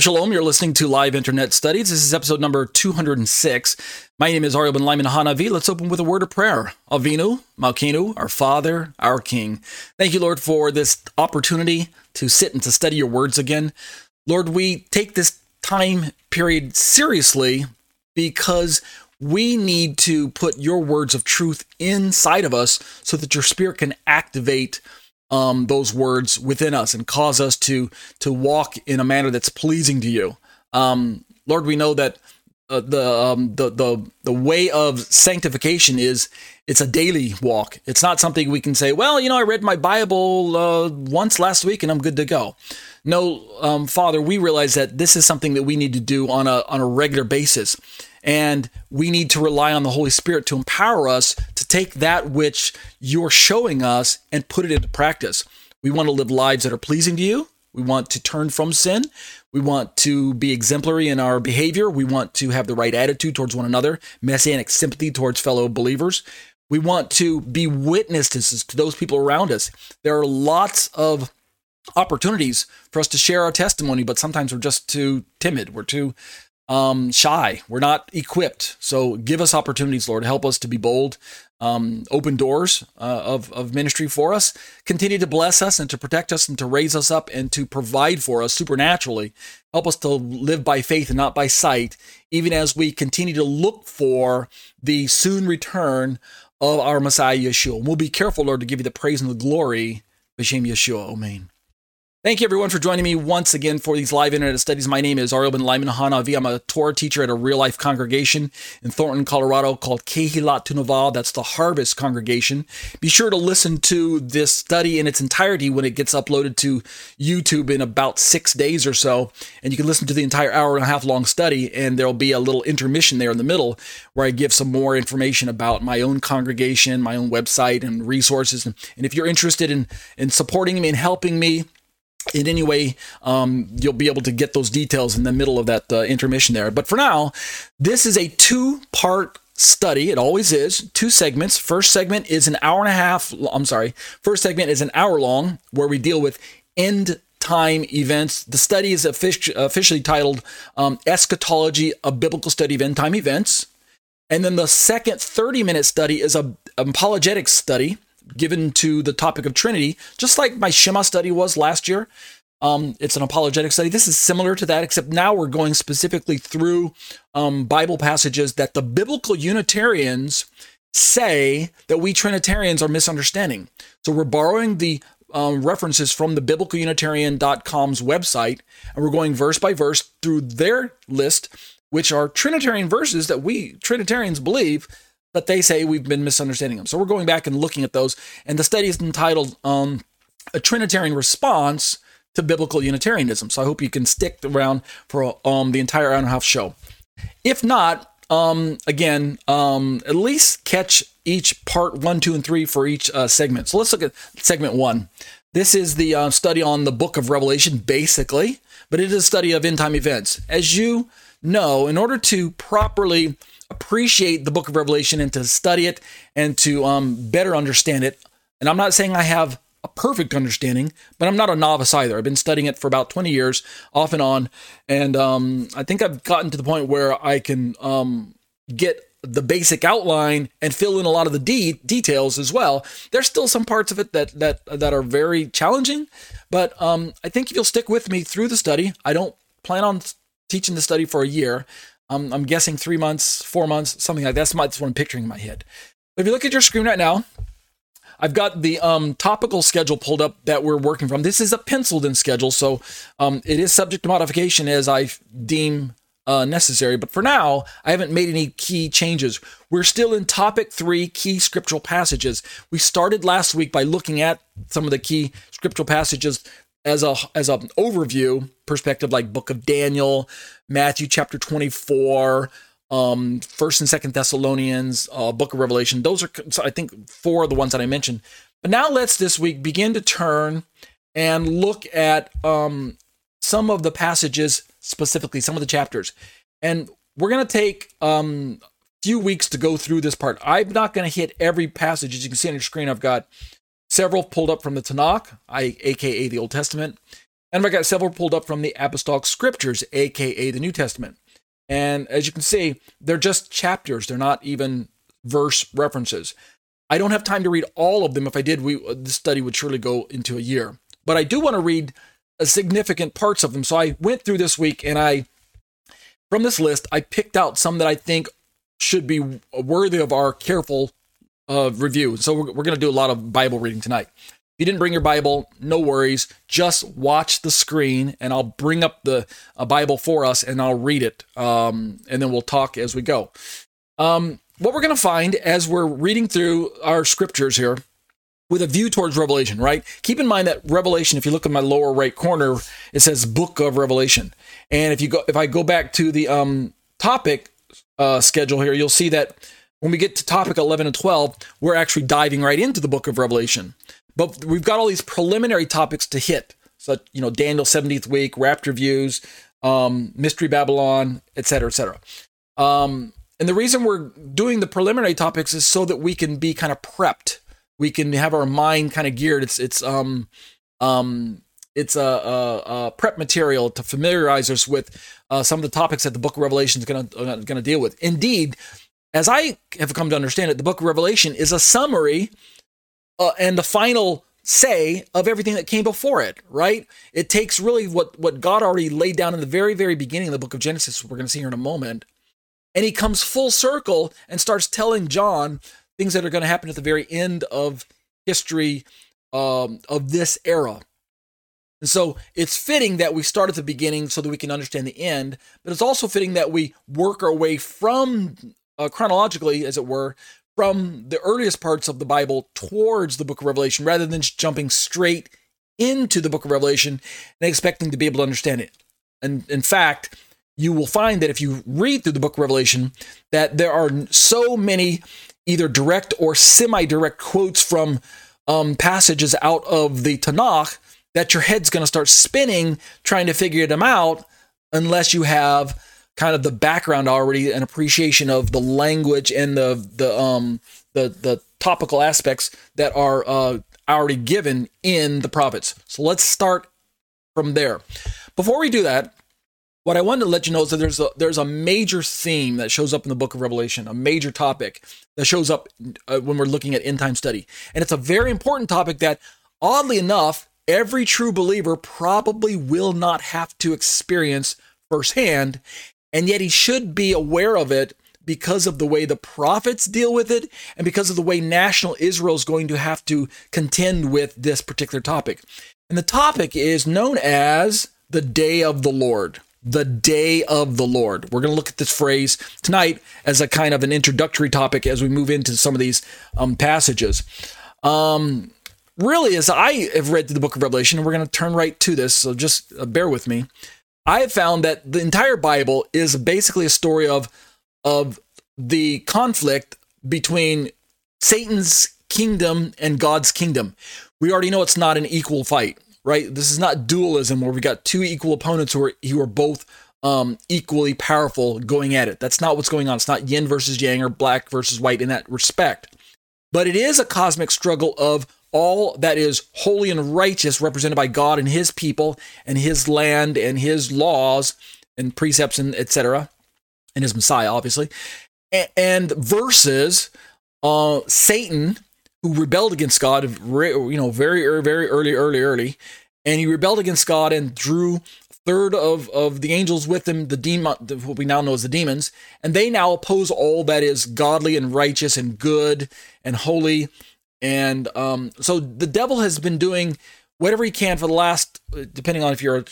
Shalom. You're listening to Live Internet Studies. This is episode number 206. My name is Ariel Ben Lyman Hanavi. Let's open with a word of prayer. Avinu, Malkinu, our Father, our King. Thank you, Lord, for this opportunity to sit and to study your words again. Lord, we take this time period seriously because we need to put your words of truth inside of us so that your spirit can activate um, those words within us and cause us to to walk in a manner that's pleasing to you. Um, Lord, we know that uh, the, um, the the the way of sanctification is it's a daily walk. It's not something we can say, well, you know, I read my Bible uh, once last week and I'm good to go. No, um, Father, we realize that this is something that we need to do on a on a regular basis. And we need to rely on the Holy Spirit to empower us to take that which you're showing us and put it into practice. We want to live lives that are pleasing to you. We want to turn from sin. We want to be exemplary in our behavior. We want to have the right attitude towards one another, messianic sympathy towards fellow believers. We want to be witnesses to those people around us. There are lots of opportunities for us to share our testimony, but sometimes we're just too timid. We're too um, shy. We're not equipped. So give us opportunities, Lord. Help us to be bold. Um, open doors uh, of, of ministry for us. Continue to bless us and to protect us and to raise us up and to provide for us supernaturally. Help us to live by faith and not by sight, even as we continue to look for the soon return of our Messiah Yeshua. We'll be careful, Lord, to give you the praise and the glory. B'Shem Yeshua. Amen. Thank you, everyone, for joining me once again for these live internet studies. My name is Ariel Ben Lyman Hanavi. I'm a Torah teacher at a real life congregation in Thornton, Colorado called Kehilat Tenuvah. That's the Harvest Congregation. Be sure to listen to this study in its entirety when it gets uploaded to YouTube in about six days or so. And you can listen to the entire hour and a half long study, and there'll be a little intermission there in the middle where I give some more information about my own congregation, my own website, and resources. And if you're interested in, in supporting me and helping me, in any way, um, you'll be able to get those details in the middle of that uh, intermission there. But for now, this is a two part study. It always is two segments. First segment is an hour and a half. I'm sorry. First segment is an hour long where we deal with end time events. The study is officially titled um, Eschatology, a Biblical Study of End Time Events. And then the second 30 minute study is a apologetic study given to the topic of Trinity, just like my Shema study was last year. Um, it's an apologetic study. This is similar to that, except now we're going specifically through um, Bible passages that the biblical Unitarians say that we Trinitarians are misunderstanding. So we're borrowing the um, references from the biblicalunitarian.com's website, and we're going verse by verse through their list, which are Trinitarian verses that we Trinitarians believe but they say we've been misunderstanding them. So we're going back and looking at those. And the study is entitled um, A Trinitarian Response to Biblical Unitarianism. So I hope you can stick around for um, the entire hour and a half show. If not, um, again, um, at least catch each part one, two, and three for each uh, segment. So let's look at segment one. This is the uh, study on the book of Revelation, basically, but it is a study of end time events. As you know, in order to properly appreciate the book of Revelation and to study it and to um, better understand it. And I'm not saying I have a perfect understanding, but I'm not a novice either. I've been studying it for about 20 years, off and on. And um, I think I've gotten to the point where I can um, get the basic outline and fill in a lot of the de- details as well. There's still some parts of it that that that are very challenging, but um, I think if you'll stick with me through the study, I don't plan on teaching the study for a year. Um, I'm guessing three months, four months, something like that. That's, that's what I'm picturing in my head. But if you look at your screen right now, I've got the um, topical schedule pulled up that we're working from. This is a penciled in schedule, so um, it is subject to modification as I deem uh, necessary. But for now, I haven't made any key changes. We're still in topic three key scriptural passages. We started last week by looking at some of the key scriptural passages as a as an overview perspective, like Book of Daniel, Matthew chapter twenty four, um, First and Second Thessalonians, uh, Book of Revelation. Those are I think four of the ones that I mentioned. But now let's this week begin to turn and look at um, some of the passages specifically, some of the chapters, and we're gonna take um, a few weeks to go through this part. I'm not gonna hit every passage. As you can see on your screen, I've got several pulled up from the Tanakh, I, aka the Old Testament, And I've got several pulled up from the Apostolic Scriptures, aka the New Testament. And as you can see, they're just chapters, they're not even verse references. I don't have time to read all of them. If I did, we this study would surely go into a year. But I do want to read significant parts of them. So I went through this week and I, from this list, I picked out some that I think should be worthy of our careful review. So we're, we're going to do a lot of Bible reading tonight. If you didn't bring your Bible, no worries. Just watch the screen, and I'll bring up the Bible for us, and I'll read it, um, and then we'll talk as we go. Um, what we're going to find as we're reading through our scriptures here with a view towards Revelation, right? Keep in mind that Revelation, if you look at my lower right corner, it says Book of Revelation. And if you go, if I go back to the um, topic uh, schedule here, you'll see that when we get to topic 11 and 12, we're actually diving right into the Book of Revelation. But we've got all these preliminary topics to hit, such, you know Daniel 70th week, rapture views, um, mystery Babylon, etc., etc. Um, and the reason we're doing the preliminary topics is so that we can be kind of prepped we can have our mind kind of geared. It's it's um um it's a, a, a prep material to familiarize us with uh, some of the topics that the Book of Revelation is going to going to deal with. Indeed, as I have come to understand it, the Book of Revelation is a summary uh, and the final say of everything that came before it. Right? It takes really what what God already laid down in the very very beginning of the Book of Genesis. We're going to see here in a moment. And he comes full circle and starts telling John things that are going to happen at the very end of history um, of this era. And so it's fitting that we start at the beginning so that we can understand the end, but it's also fitting that we work our way from uh, chronologically, as it were, from the earliest parts of the Bible towards the book of Revelation rather than just jumping straight into the book of Revelation and expecting to be able to understand it. And in fact, you will find that if you read through the book of Revelation, that there are so many either direct or semi direct quotes from um, passages out of the Tanakh that your head's going to start spinning trying to figure them out unless you have kind of the background already an appreciation of the language and the the um the the topical aspects that are uh, already given in the prophets. So let's start from there. Before we do that, what I wanted to let you know is that there's a there's a major theme that shows up in the book of Revelation, a major topic that shows up uh, when we're looking at end time study. And it's a very important topic that oddly enough, every true believer probably will not have to experience firsthand, and yet he should be aware of it because of the way the prophets deal with it and because of the way national Israel is going to have to contend with this particular topic. And the topic is known as the day of the Lord the day of the Lord. We're going to look at this phrase tonight as a kind of an introductory topic as we move into some of these um, passages. Um, really, as I have read the book of Revelation, and we're going to turn right to this, so just uh, bear with me. I have found that the entire Bible is basically a story of of the conflict between Satan's kingdom and God's kingdom. We already know it's not an equal fight right? This is not dualism where we got two equal opponents who are who are both um, equally powerful going at it. That's not what's going on. It's not yin versus yang or black versus white in that respect. But it is a cosmic struggle of all that is holy and righteous represented by God and his people and his land and his laws and precepts and etc. and his Messiah obviously. And versus uh, Satan who rebelled against God, you know, very, very early, early, early, and he rebelled against God and drew third of, of the angels with him, the demon, what we now know as the demons, and they now oppose all that is godly and righteous and good and holy, and um, so the devil has been doing whatever he can for the last, depending on if you're a,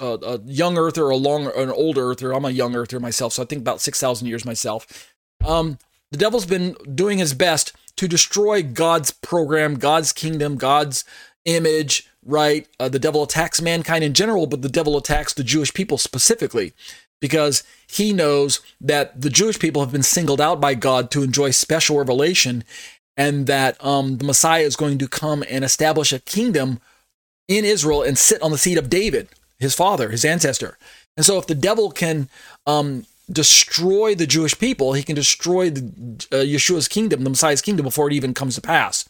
a, a young earther or a long, an old earther. I'm a young earther myself, so I think about six thousand years myself. Um, the devil's been doing his best to destroy God's program, God's kingdom, God's image, right? Uh, the devil attacks mankind in general, but the devil attacks the Jewish people specifically because he knows that the Jewish people have been singled out by God to enjoy special revelation and that um, the Messiah is going to come and establish a kingdom in Israel and sit on the seat of David, his father, his ancestor. And so if the devil can um, destroy the Jewish people, he can destroy the, uh, Yeshua's kingdom, the Messiah's kingdom, before it even comes to pass.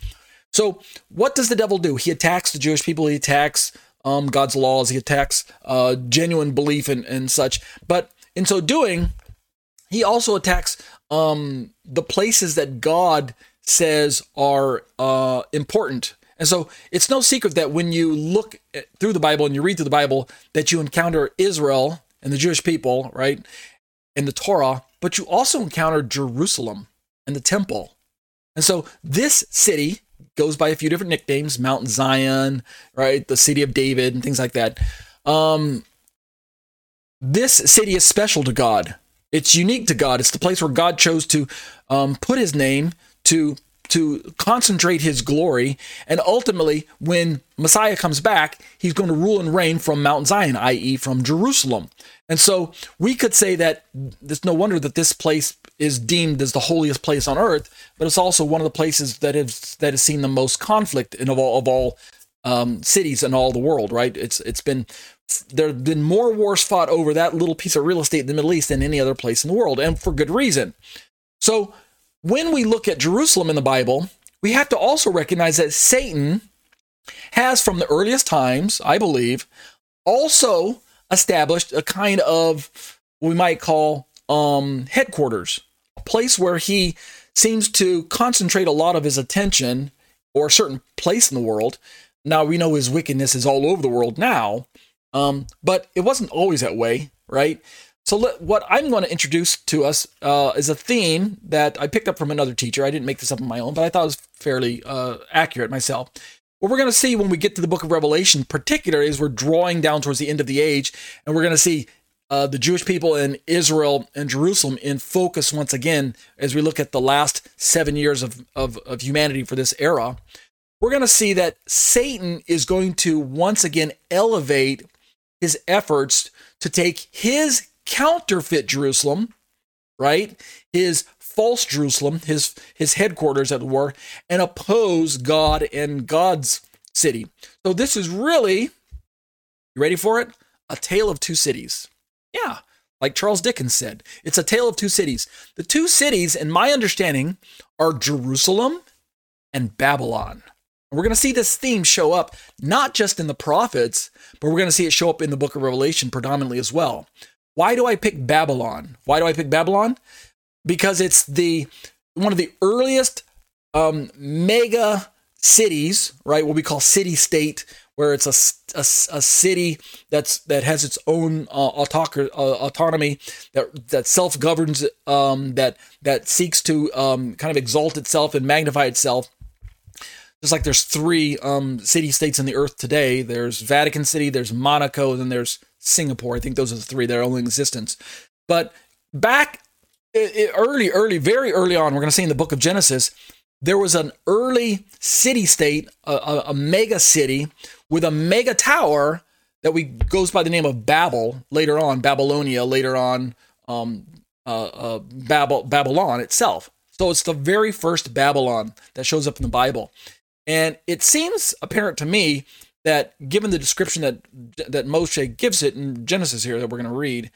So, what does the devil do? He attacks the Jewish people, he attacks um, God's laws. He attacks uh, genuine belief and, and such. But in so doing, he also attacks um, the places that God says are uh, important. And so it's no secret that when you look through the Bible and you read through the Bible, that you encounter Israel and the Jewish people, right, and the Torah, but you also encounter Jerusalem and the temple. And so this city goes by a few different nicknames Mount Zion, right, the city of David, and things like that. Um, this city is special to God. It's unique to God. It's the place where God chose to um, put his name to to concentrate his glory. And ultimately, when Messiah comes back, he's going to rule and reign from Mount Zion, i.e., from Jerusalem. And so we could say that it's no wonder that this place is deemed as the holiest place on earth, but it's also one of the places that has that has seen the most conflict in of all of all um, cities in all the world. Right? It's it's been there have been more wars fought over that little piece of real estate in the Middle East than any other place in the world, and for good reason. So when we look at Jerusalem in the Bible, we have to also recognize that Satan has, from the earliest times, I believe, also established a kind of we might call um, headquarters, a place where he seems to concentrate a lot of his attention or a certain place in the world. Now we know his wickedness is all over the world now, um, but it wasn't always that way, right? So what I'm going to introduce to us uh, is a theme that I picked up from another teacher. I didn't make this up on my own, but I thought it was fairly uh, accurate myself. What we're going to see when we get to the book of Revelation, particularly is we're drawing down towards the end of the age, and we're going to see uh, the Jewish people in Israel and Jerusalem in focus once again as we look at the last seven years of, of, of humanity for this era. We're going to see that Satan is going to once again elevate his efforts to take his counterfeit Jerusalem, right? His false Jerusalem, his his headquarters at war, and oppose God and God's city. So this is really, you ready for it? A tale of two cities. Yeah, like Charles Dickens said, it's a tale of two cities. The two cities, in my understanding, are Jerusalem and Babylon. And we're going to see this theme show up not just in the prophets, but we're going to see it show up in the book of Revelation predominantly as well. Why do I pick Babylon? Why do I pick Babylon? Because it's the one of the earliest um, mega cities, right? What we call city state, where it's a, a, a city that's that has its own uh, uh, autonomy, that that self governs, um, that that seeks to um, kind of exalt itself and magnify itself. Just like there's three um, city states in the earth today. There's Vatican City, there's Monaco, and then there's Singapore. I think those are the three that are only in existence. But back early, early, very early on, we're going to see in the book of Genesis, there was an early city state, a, a, mega city with a mega tower that we goes by the name of Babel later on, Babylonia later on, um, uh, uh, Babel, Babylon itself. So it's the very first Babylon that shows up in the Bible. And it seems apparent to me that given the description that that Moshe gives it in Genesis here that we're going to read,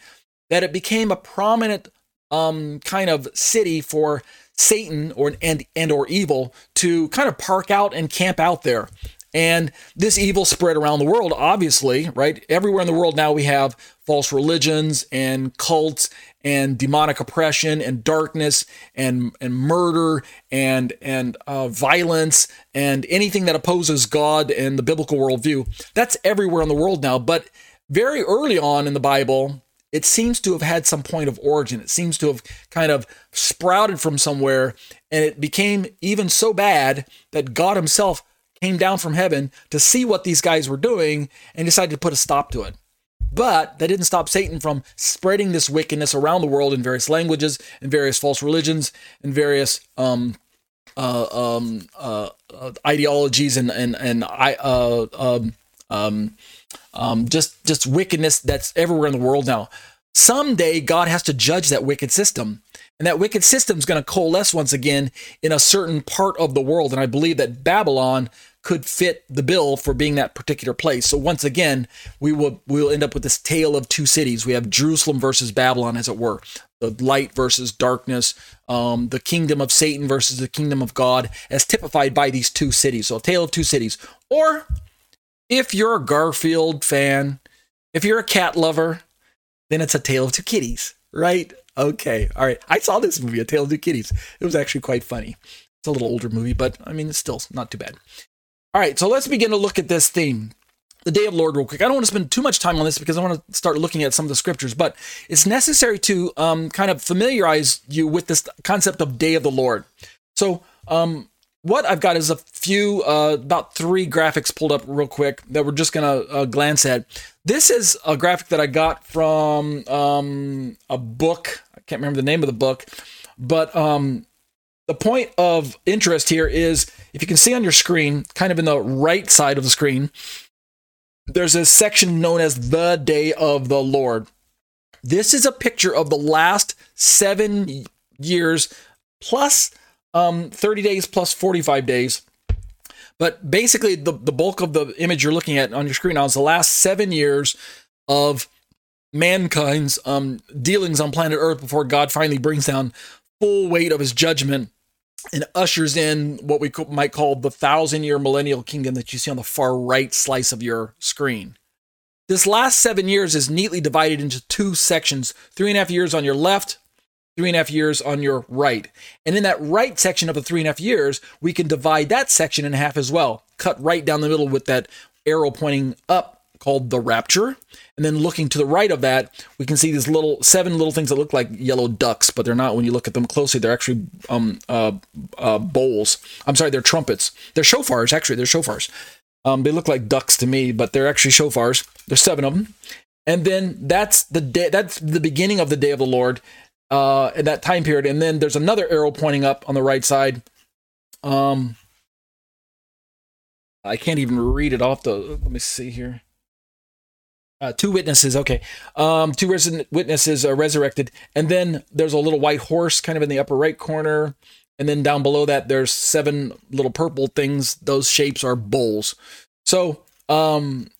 that it became a prominent um, kind of city for Satan or and and or evil to kind of park out and camp out there. And this evil spread around the world, obviously, right? Everywhere in the world now we have false religions and cults and demonic oppression and darkness and and murder and and uh, violence and anything that opposes God and the biblical worldview. That's everywhere in the world now. But very early on in the Bible, it seems to have had some point of origin. It seems to have kind of sprouted from somewhere, and it became even so bad that God Himself came down from heaven to see what these guys were doing and decided to put a stop to it. But that didn't stop Satan from spreading this wickedness around the world in various languages, in various false religions, in various um, uh, um, uh, uh, ideologies, and and and I uh, um, um, um, just just wickedness that's everywhere in the world now. Someday God has to judge that wicked system. And that wicked system is going to coalesce once again in a certain part of the world. And I believe that Babylon could fit the bill for being that particular place. So once again, we will we will end up with this tale of two cities. We have Jerusalem versus Babylon, as it were, the light versus darkness, um, the kingdom of Satan versus the kingdom of God, as typified by these two cities. So a tale of two cities, or if you're a Garfield fan, if you're a cat lover, then it's A Tale of Two Kitties, right? Okay, all right. I saw this movie, A Tale of Two Kitties. It was actually quite funny. It's a little older movie, but I mean, it's still not too bad. All right, so let's begin to look at this theme the day of Lord real quick. I don't want to spend too much time on this because I want to start looking at some of the scriptures, but it's necessary to um, kind of familiarize you with this concept of day of the Lord. So, um, what I've got is a few, uh, about three graphics pulled up real quick that we're just going to uh, glance at. This is a graphic that I got from um, a book. Can't remember the name of the book, but um, the point of interest here is if you can see on your screen, kind of in the right side of the screen, there's a section known as the day of the Lord. This is a picture of the last seven years plus um, 30 days plus 45 days. But basically, the, the bulk of the image you're looking at on your screen now is the last seven years of mankind's um, dealings on planet Earth before God finally brings down full weight of his judgment and ushers in what we might call the thousand year millennial kingdom that you see on the far right slice of your screen. This last seven years is neatly divided into two sections three and a half years on your left, three and a half years on your right. And in that right section of the three and a half years, we can divide that section in half as well, cut right down the middle with that arrow pointing up called the rapture. And then looking to the right of that, we can see these little seven little things that look like yellow ducks, but they're not. When you look at them closely, they're actually um, uh, uh, bowls. I'm sorry, they're trumpets. They're shofars. Actually, they're shofars. Um, they look like ducks to me, but they're actually shofars. There's seven of them. And then that's the day. That's the beginning of the day of the Lord, uh, in that time period. And then there's another arrow pointing up on the right side. Um, I can't even read it off the. Let me see here. Uh, two witnesses, okay. Um, two witnesses are resurrected, and then there's a little white horse kind of in the upper right corner, and then down below that there's seven little purple things. Those shapes are bowls. So, um,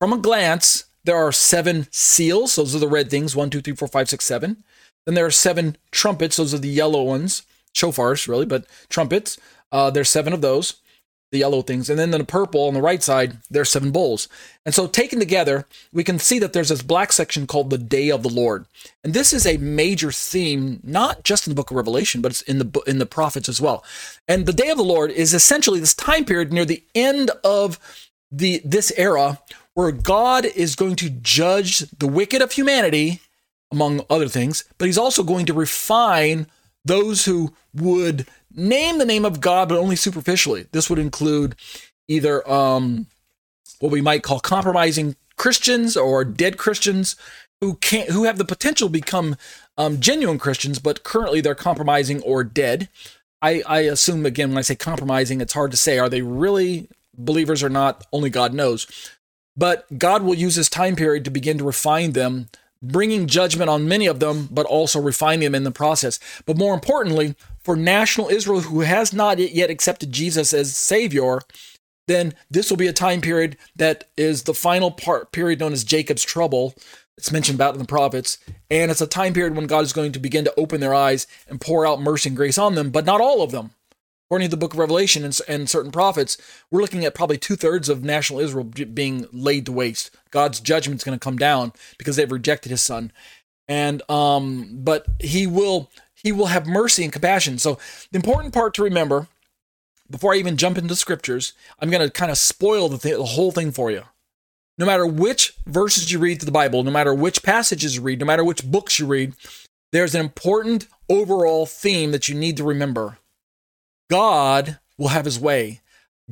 from a glance, there are seven seals. Those are the red things. One, two, three, four, five, six, seven. Then there are seven trumpets. Those are the yellow ones. Shofars, really, but trumpets. Uh, there's seven of those the yellow things. And then the purple on the right side, there's seven bowls. And so taken together, we can see that there's this black section called the Day of the Lord. And this is a major theme, not just in the book of Revelation, but it's in the in the prophets as well. And the Day of the Lord is essentially this time period near the end of the this era where God is going to judge the wicked of humanity, among other things, but he's also going to refine those who would name the name of God, but only superficially. This would include either um, what we might call compromising Christians or dead Christians who can't who have the potential to become um, genuine Christians, but currently they're compromising or dead. I, I assume again when I say compromising, it's hard to say are they really believers or not. Only God knows. But God will use this time period to begin to refine them bringing judgment on many of them, but also refining them in the process. But more importantly, for national Israel who has not yet accepted Jesus as Savior, then this will be a time period that is the final part period known as Jacob's trouble. It's mentioned about in the prophets, and it's a time period when God is going to begin to open their eyes and pour out mercy and grace on them, but not all of them. According to the book of Revelation and, and certain prophets, we're looking at probably two thirds of national Israel being laid to waste. God's judgment is going to come down because they've rejected His Son, and um, but He will He will have mercy and compassion. So the important part to remember before I even jump into the scriptures, I'm going to kind of spoil the, th- the whole thing for you. No matter which verses you read to the Bible, no matter which passages you read, no matter which books you read, there's an important overall theme that you need to remember. God will have his way.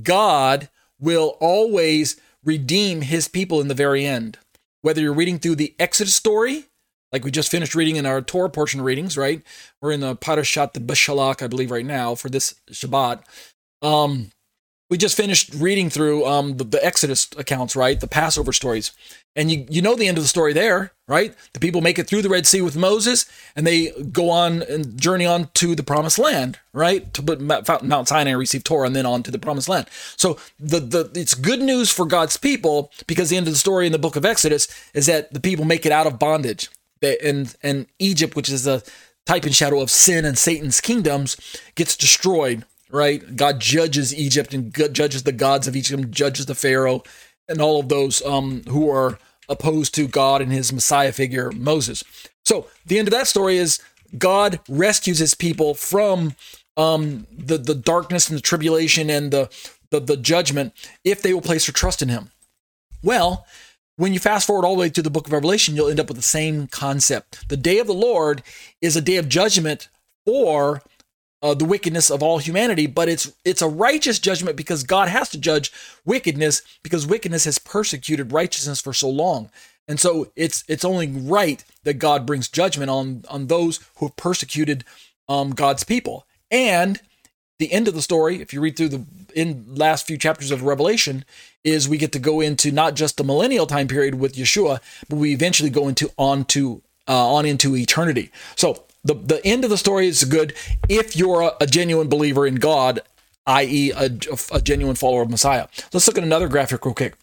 God will always redeem his people in the very end. Whether you're reading through the Exodus story, like we just finished reading in our Torah portion readings, right? We're in the Parashat the Beshalach, I believe, right now for this Shabbat. Um, we just finished reading through um, the, the, Exodus accounts, right? The Passover stories. And you, you know the end of the story there, right? The people make it through the Red Sea with Moses and they go on and journey on to the promised land, right? To put Mount Sinai and receive Torah and then on to the promised land. So the, the it's good news for God's people because the end of the story in the book of Exodus is that the people make it out of bondage. And, and Egypt, which is a type and shadow of sin and Satan's kingdoms, gets destroyed right? God judges Egypt and judges the gods of Egypt, judges the Pharaoh, and all of those um, who are opposed to God and his Messiah figure, Moses. So the end of that story is God rescues his people from um, the, the darkness and the tribulation and the, the, the judgment if they will place their trust in him. Well, when you fast forward all the way to the book of Revelation, you'll end up with the same concept. The day of the Lord is a day of judgment for uh, the wickedness of all humanity, but it's it's a righteous judgment because God has to judge wickedness because wickedness has persecuted righteousness for so long. And so it's it's only right that God brings judgment on on those who have persecuted um, God's people. And the end of the story, if you read through the in last few chapters of Revelation, is we get to go into not just the millennial time period with Yeshua, but we eventually go into on to uh, on into eternity. So the the end of the story is good if you're a, a genuine believer in God, i.e., a, a genuine follower of Messiah. Let's look at another graphic real quick.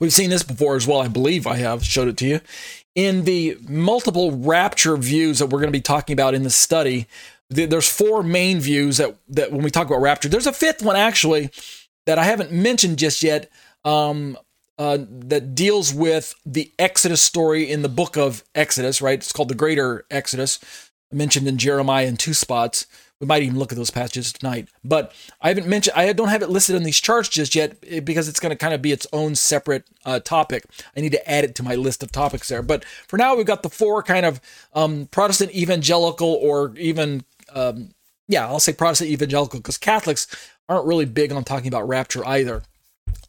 We've seen this before as well. I believe I have showed it to you. In the multiple rapture views that we're going to be talking about in the study, there's four main views that, that when we talk about rapture, there's a fifth one actually that I haven't mentioned just yet. Um, uh, that deals with the Exodus story in the book of Exodus, right? It's called the Greater Exodus mentioned in Jeremiah in two spots. We might even look at those passages tonight. But I haven't mentioned, I don't have it listed in these charts just yet eh, because it's going to kind of be its own separate uh, topic. I need to add it to my list of topics there. But for now, we've got the four kind of um, Protestant evangelical or even, um, yeah, I'll say Protestant evangelical because Catholics aren't really big on talking about rapture either.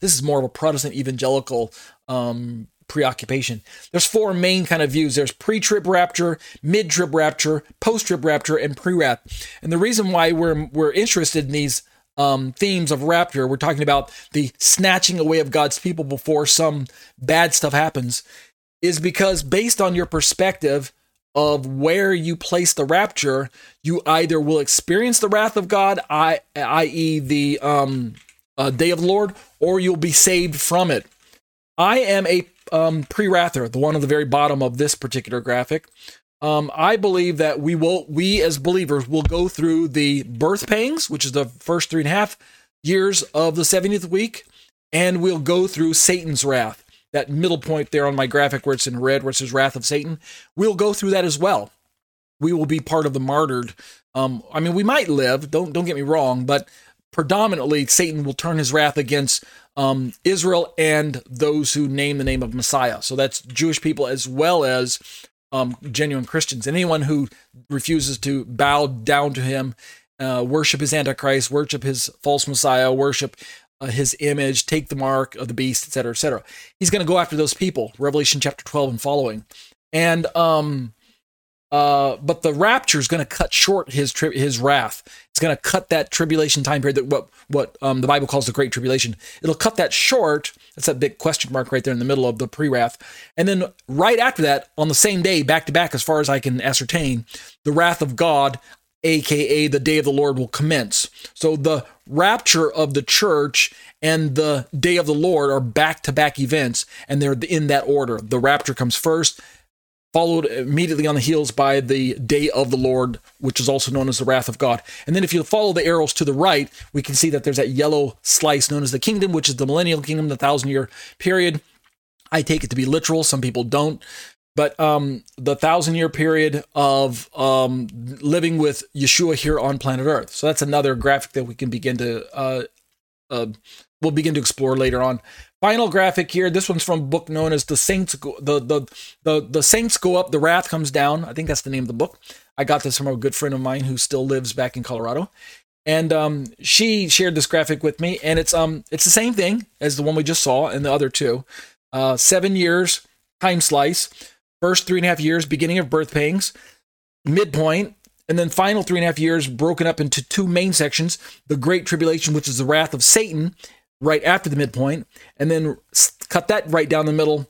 This is more of a Protestant evangelical um, preoccupation. There's four main kind of views. There's pre-trib rapture, mid-trib rapture, post-trib rapture, and pre-wrath. And the reason why we're we're interested in these um, themes of rapture, we're talking about the snatching away of God's people before some bad stuff happens, is because based on your perspective of where you place the rapture, you either will experience the wrath of God, i.e., the um, uh, day of the Lord, or you'll be saved from it. I am a um, pre-wrather, the one at the very bottom of this particular graphic. Um, I believe that we will, we as believers will go through the birth pangs, which is the first three and a half years of the 70th week, and we'll go through Satan's wrath. That middle point there on my graphic where it's in red, where it says wrath of Satan, we'll go through that as well. We will be part of the martyred. Um, I mean, we might live. Don't don't get me wrong, but predominantly Satan will turn his wrath against um, Israel and those who name the name of Messiah. So that's Jewish people as well as um, genuine Christians. Anyone who refuses to bow down to him, uh, worship his Antichrist, worship his false Messiah, worship uh, his image, take the mark of the beast, etc., etc. He's going to go after those people. Revelation chapter 12 and following. And um, uh, but the rapture is going to cut short his tri- his wrath. It's going to cut that tribulation time period that what what um, the Bible calls the Great Tribulation. It'll cut that short. That's that big question mark right there in the middle of the pre-wrath. And then right after that, on the same day, back to back, as far as I can ascertain, the wrath of God, aka the day of the Lord, will commence. So the rapture of the church and the day of the Lord are back to back events, and they're in that order. The rapture comes first followed immediately on the heels by the day of the Lord, which is also known as the wrath of God. And then if you follow the arrows to the right, we can see that there's that yellow slice known as the kingdom, which is the millennial kingdom, the thousand year period. I take it to be literal. Some people don't. But um, the thousand year period of um, living with Yeshua here on planet Earth. So that's another graphic that we can begin to uh, uh, we'll begin to explore later on. Final graphic here. This one's from a book known as the Saints. Go, the the the the Saints go up, the Wrath comes down. I think that's the name of the book. I got this from a good friend of mine who still lives back in Colorado, and um, she shared this graphic with me. And it's um it's the same thing as the one we just saw and the other two. Uh, seven years time slice. First three and a half years, beginning of birth pangs, midpoint, and then final three and a half years broken up into two main sections the great tribulation which is the wrath of satan right after the midpoint, and then cut that right down the middle.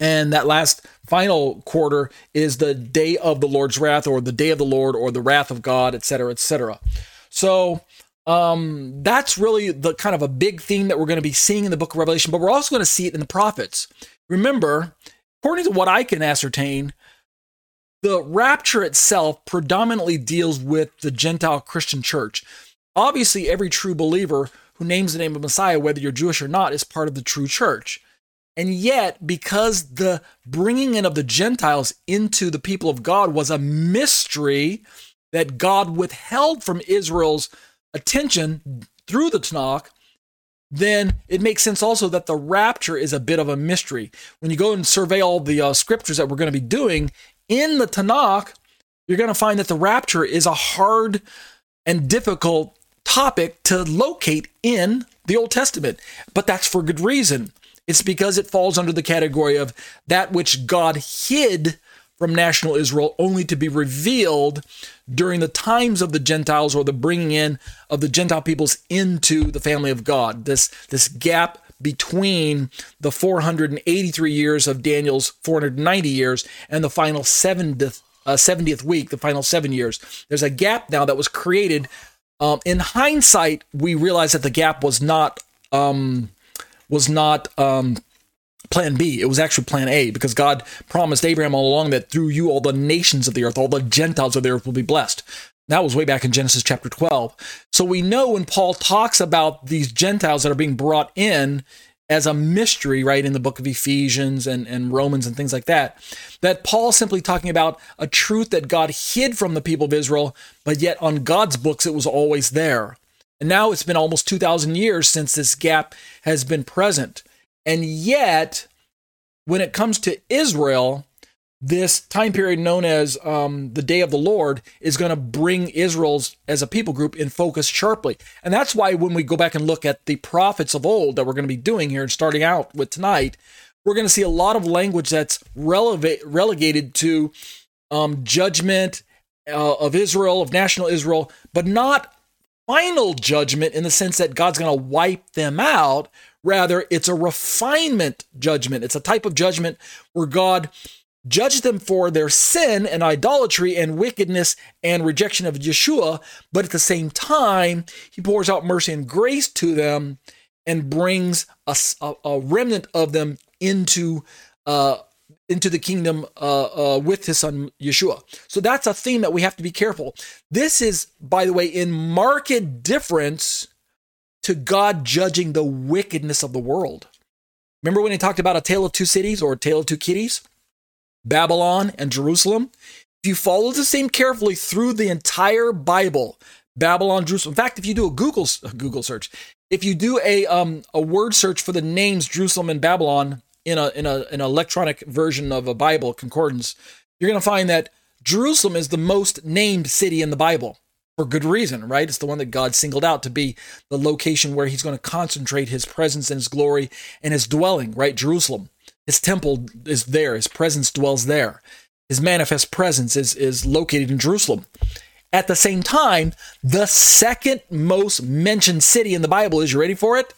And that last final quarter is the day of the Lord's wrath, or the day of the Lord, or the wrath of God, etc., etc. So um, that's really the kind of a big theme that we're going to be seeing in the book of Revelation, but we're also going to see it in the prophets. Remember, according to what I can ascertain, the rapture itself predominantly deals with the Gentile Christian church. Obviously, every true believer who names the name of Messiah, whether you're Jewish or not, is part of the true church. And yet, because the bringing in of the Gentiles into the people of God was a mystery that God withheld from Israel's attention through the Tanakh, then it makes sense also that the rapture is a bit of a mystery. When you go and survey all the uh, scriptures that we're going to be doing in the Tanakh, you're going to find that the rapture is a hard and difficult topic to locate in the Old Testament. But that's for good reason. It's because it falls under the category of that which God hid from national Israel only to be revealed during the times of the Gentiles or the bringing in of the Gentile peoples into the family of God. This, this gap between the 483 years of Daniel's 490 years and the final 70th, uh, 70th week, the final seven years. There's a gap now that was created. Um, in hindsight, we realize that the gap was not um, was not um, plan B. It was actually plan A because God promised Abraham all along that through you all the nations of the earth, all the Gentiles of the earth will be blessed. That was way back in Genesis chapter 12. So we know when Paul talks about these Gentiles that are being brought in as a mystery, right, in the book of Ephesians and, and Romans and things like that, that Paul's simply talking about a truth that God hid from the people of Israel, but yet on God's books it was always there. And now it's been almost 2,000 years since this gap has been present. And yet, when it comes to Israel, this time period known as um, the day of the Lord is going to bring Israel's as a people group in focus sharply. And that's why when we go back and look at the prophets of old that we're going to be doing here and starting out with tonight, we're going to see a lot of language that's relegated to um, judgment uh, of Israel, of national Israel, but not final judgment in the sense that God's going to wipe them out. Rather, it's a refinement judgment. It's a type of judgment where God judges them for their sin and idolatry and wickedness and rejection of Yeshua, but at the same time, he pours out mercy and grace to them and brings a, a, a remnant of them into uh, into the kingdom uh, uh, with his son Yeshua. So that's a theme that we have to be careful. This is, by the way, in marked difference to God judging the wickedness of the world. Remember when he talked about a tale of two cities or a tale of two kitties? Babylon and Jerusalem. If you follow the same carefully through the entire Bible, Babylon, Jerusalem. In fact, if you do a Google Google search, if you do a um, a word search for the names Jerusalem and Babylon in a in a an electronic version of a Bible concordance, you're going to find that Jerusalem is the most named city in the Bible for good reason, right? It's the one that God singled out to be the location where he's going to concentrate his presence and his glory and his dwelling, right? Jerusalem. His temple is there, his presence dwells there. His manifest presence is, is located in Jerusalem. At the same time, the second most mentioned city in the Bible is you ready for it?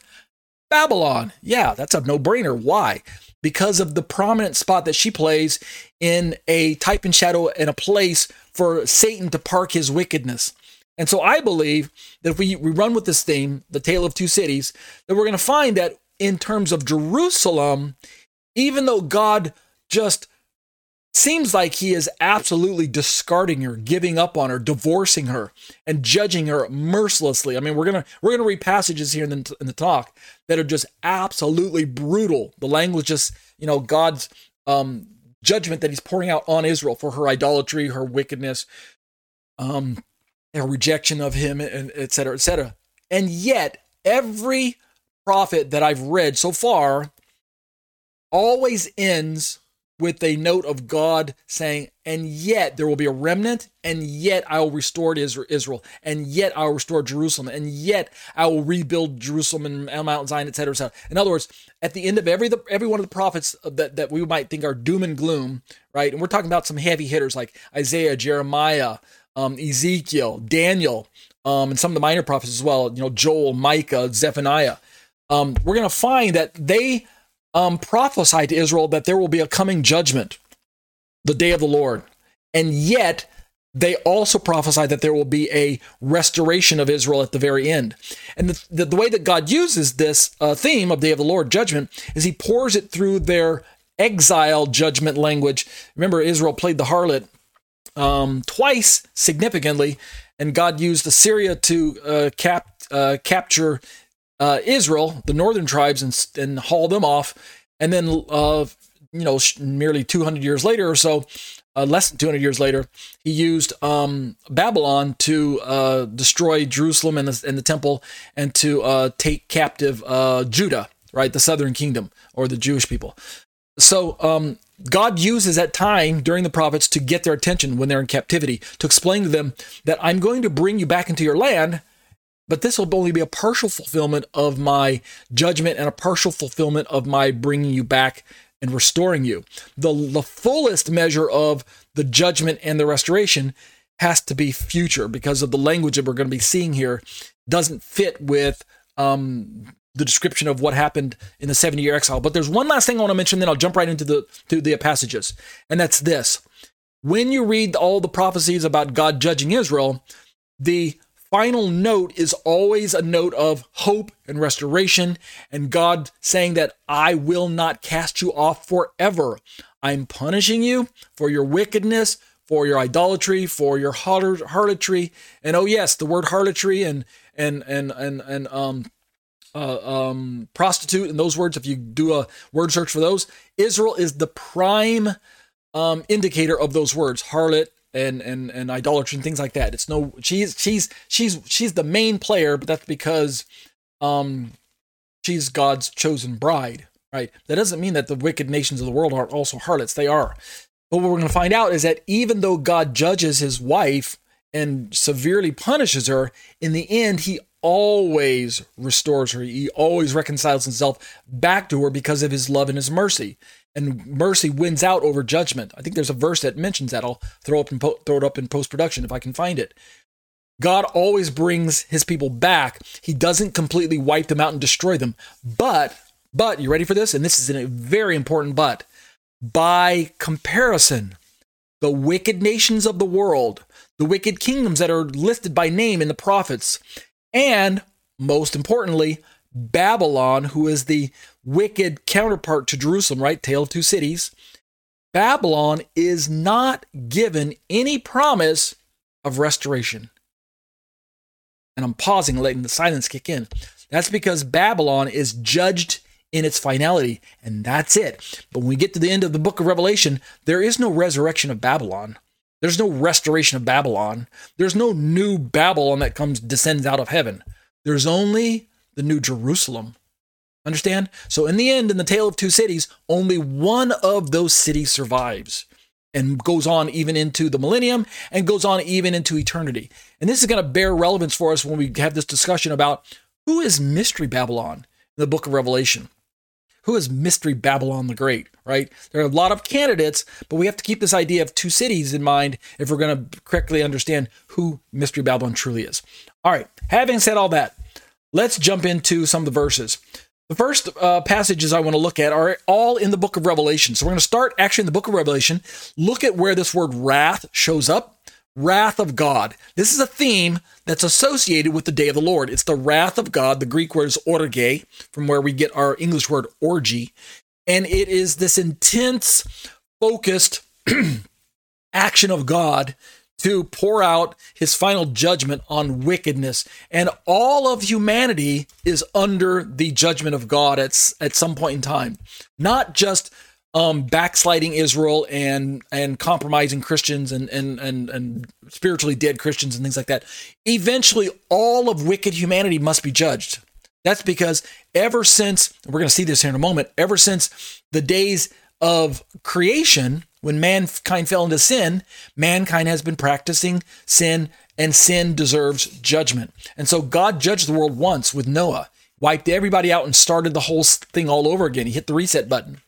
Babylon. Yeah, that's a no brainer. Why? Because of the prominent spot that she plays in a type and shadow and a place for Satan to park his wickedness. And so I believe that if we, we run with this theme, the tale of two cities, that we're going to find that in terms of Jerusalem, even though God just seems like he is absolutely discarding her, giving up on her, divorcing her, and judging her mercilessly. I mean, we're gonna we're gonna read passages here in the, in the talk that are just absolutely brutal. The language, just you know, God's um, judgment that He's pouring out on Israel for her idolatry, her wickedness, um, her rejection of Him, and et cetera, et cetera. And yet, every prophet that I've read so far always ends with a note of God saying, and yet there will be a remnant, and yet I will restore Israel, and yet I will restore Jerusalem, and yet I will rebuild Jerusalem and Mount Zion, etc. etc. In other words, at the end of every every one of the prophets that, that we might think are doom and gloom, right? And we're talking about some heavy hitters like Isaiah, Jeremiah, um, Ezekiel, Daniel, um, and some of the minor prophets as well, you know, Joel, Micah, Zephaniah. Um, we're going to find that they um, prophesied to Israel that there will be a coming judgment, the day of the Lord. And yet, they also prophesied that there will be a restoration of Israel at the very end. And the, the, the way that God uses this uh, theme of Day of the Lord judgment is he pours it through their exile judgment language. Remember, Israel played the harlot um, twice significantly, and God used Assyria to uh, cap, uh, capture uh, Israel, the northern tribes, and, and haul them off. And then, uh, you know, merely 200 years later or so, uh, less than 200 years later, he used um, Babylon to uh, destroy Jerusalem and the, and the temple and to uh, take captive uh, Judah, right, the southern kingdom or the Jewish people. So um, God uses that time during the prophets to get their attention when they're in captivity, to explain to them that I'm going to bring you back into your land, but this will only be a partial fulfillment of my judgment and a partial fulfillment of my bringing you back and restoring you. The, the fullest measure of the judgment and the restoration has to be future because of the language that we're going to be seeing here doesn't fit with um, the description of what happened in the 70 year exile. But there's one last thing I want to mention, then I'll jump right into the to the passages. And that's this. When you read all the prophecies about God judging Israel, the final note is always a note of hope and restoration, and God saying that I will not cast you off forever. I'm punishing you for your wickedness, for your idolatry, for your harlotry, and oh yes, the word harlotry and and and and and um uh, um, prostitute and those words, if you do a word search for those, Israel is the prime um, indicator of those words harlot, and and and idolatry and things like that. It's no she's she's she's she's the main player, but that's because um she's God's chosen bride, right? That doesn't mean that the wicked nations of the world aren't also harlots. They are. But what we're going to find out is that even though God judges his wife and severely punishes her, in the end he always restores her. He always reconciles himself back to her because of his love and his mercy and mercy wins out over judgment. I think there's a verse that mentions that. I'll throw up and po- throw it up in post production if I can find it. God always brings his people back. He doesn't completely wipe them out and destroy them. But, but, you ready for this? And this is a very important but. By comparison, the wicked nations of the world, the wicked kingdoms that are listed by name in the prophets, and most importantly, Babylon, who is the wicked counterpart to Jerusalem, right? Tale of two cities. Babylon is not given any promise of restoration. And I'm pausing, letting the silence kick in. That's because Babylon is judged in its finality, and that's it. But when we get to the end of the book of Revelation, there is no resurrection of Babylon. There's no restoration of Babylon. There's no new Babylon that comes descends out of heaven. There's only the New Jerusalem. Understand? So, in the end, in the tale of two cities, only one of those cities survives and goes on even into the millennium and goes on even into eternity. And this is going to bear relevance for us when we have this discussion about who is Mystery Babylon in the book of Revelation. Who is Mystery Babylon the Great, right? There are a lot of candidates, but we have to keep this idea of two cities in mind if we're going to correctly understand who Mystery Babylon truly is. All right, having said all that, let's jump into some of the verses. The first uh, passages I want to look at are all in the book of Revelation. So we're going to start actually in the book of Revelation, look at where this word wrath shows up. Wrath of God. This is a theme that's associated with the day of the Lord. It's the wrath of God. The Greek word is orge, from where we get our English word orgy. And it is this intense, focused action of God to pour out his final judgment on wickedness. And all of humanity is under the judgment of God at, at some point in time. Not just um, backsliding Israel and and compromising Christians and, and and and spiritually dead Christians and things like that. Eventually, all of wicked humanity must be judged. That's because ever since we're going to see this here in a moment. Ever since the days of creation, when mankind fell into sin, mankind has been practicing sin, and sin deserves judgment. And so God judged the world once with Noah, wiped everybody out, and started the whole thing all over again. He hit the reset button.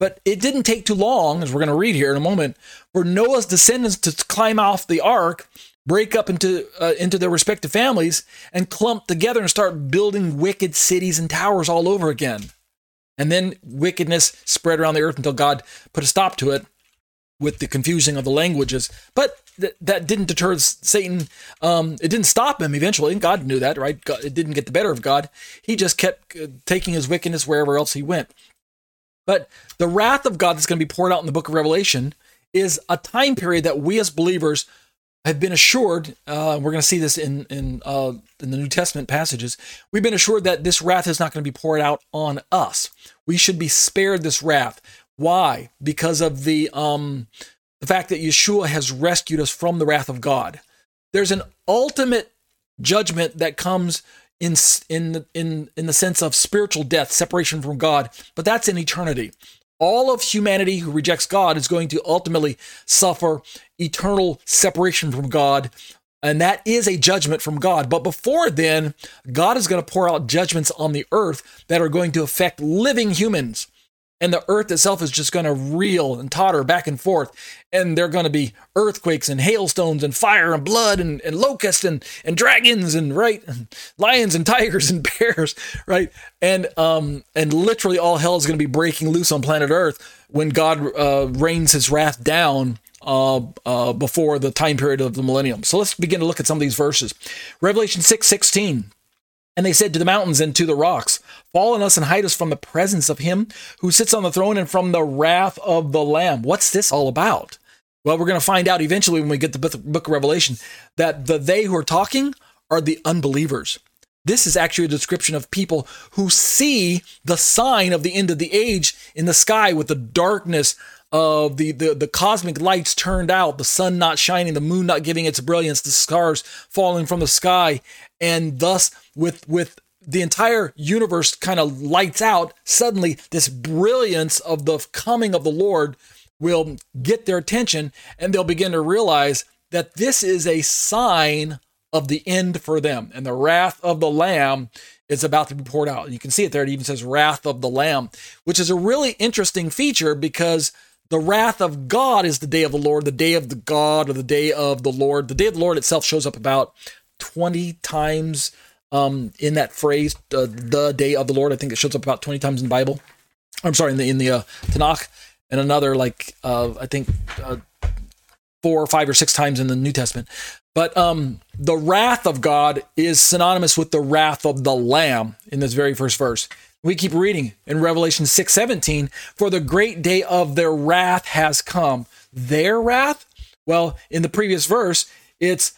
But it didn't take too long, as we're going to read here in a moment, for Noah's descendants to climb off the ark, break up into uh, into their respective families, and clump together and start building wicked cities and towers all over again. And then wickedness spread around the earth until God put a stop to it with the confusing of the languages. But th- that didn't deter Satan. Um, it didn't stop him eventually. God knew that, right? God, it didn't get the better of God. He just kept uh, taking his wickedness wherever else he went. But the wrath of God that's going to be poured out in the book of Revelation is a time period that we as believers have been assured. Uh, we're going to see this in in uh, in the New Testament passages. We've been assured that this wrath is not going to be poured out on us. We should be spared this wrath. Why? Because of the um, the fact that Yeshua has rescued us from the wrath of God. There's an ultimate judgment that comes in in in in the sense of spiritual death, separation from God, but that's in eternity all of humanity who rejects God is going to ultimately suffer eternal separation from God. And that is a judgment from God. But before then, God is going to pour out judgments on the earth that are going to affect living humans and the earth itself is just going to reel and totter back and forth. And there are going to be earthquakes and hailstones and fire and blood and, and locusts and, and dragons and right and lions and tigers and bears right? And um and literally all hell is going to be breaking loose on planet earth when god uh, rains his wrath down uh, uh, before the time period of the millennium. So let's begin to look at some of these verses. Revelation 6 16 and they said to the mountains and to the rocks, Fall on us and hide us from the presence of him who sits on the throne and from the wrath of the Lamb. What's this all about? Well, we're going to find out eventually when we get the book of Revelation that the they who are talking are the unbelievers. This is actually a description of people who see the sign of the end of the age in the sky with the darkness of the, the, the cosmic lights turned out, the sun not shining, the moon not giving its brilliance, the stars falling from the sky, and thus with with the entire universe kind of lights out, suddenly this brilliance of the coming of the Lord will get their attention and they'll begin to realize that this is a sign of the end for them. And the wrath of the Lamb is about to be poured out. You can see it there. It even says wrath of the Lamb, which is a really interesting feature because the wrath of God is the day of the Lord, the day of the God, or the day of the Lord. The day of the Lord itself shows up about 20 times um, in that phrase, uh, the day of the Lord. I think it shows up about 20 times in the Bible. I'm sorry, in the in the uh, Tanakh, and another like uh, I think uh, four or five or six times in the New Testament. But um, the wrath of God is synonymous with the wrath of the Lamb in this very first verse. We keep reading in Revelation 6:17, for the great day of their wrath has come. Their wrath? Well, in the previous verse, it's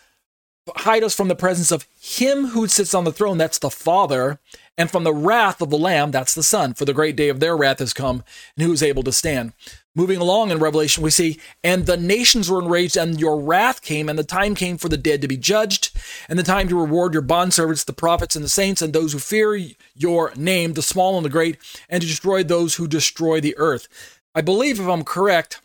hide us from the presence of him who sits on the throne, that's the Father, and from the wrath of the Lamb, that's the Son, for the great day of their wrath has come, and who is able to stand. Moving along in Revelation, we see, and the nations were enraged, and your wrath came, and the time came for the dead to be judged, and the time to reward your bondservants, the prophets and the saints, and those who fear your name, the small and the great, and to destroy those who destroy the earth. I believe, if I'm correct,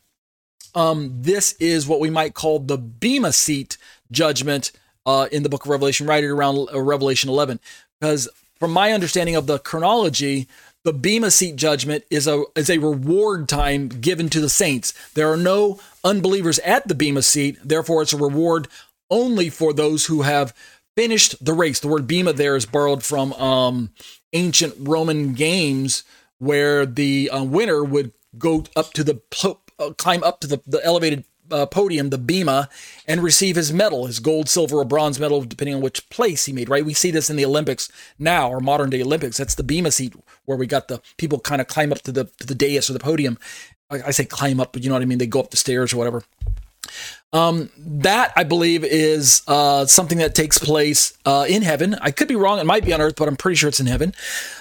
um, this is what we might call the Bema seat judgment uh, in the book of Revelation, right around uh, Revelation 11. Because from my understanding of the chronology, the Bema seat judgment is a is a reward time given to the saints. There are no unbelievers at the Bema seat, therefore it's a reward only for those who have finished the race. The word Bema there is borrowed from um, ancient Roman games where the uh, winner would go up to the uh, climb up to the, the elevated uh, podium, the Bema, and receive his medal, his gold, silver, or bronze medal, depending on which place he made, right? We see this in the Olympics now, or modern day Olympics. That's the Bema seat where we got the people kind of climb up to the, to the dais or the podium. I, I say climb up, but you know what I mean? They go up the stairs or whatever. Um, that I believe is uh, something that takes place uh, in heaven. I could be wrong; it might be on earth, but I'm pretty sure it's in heaven,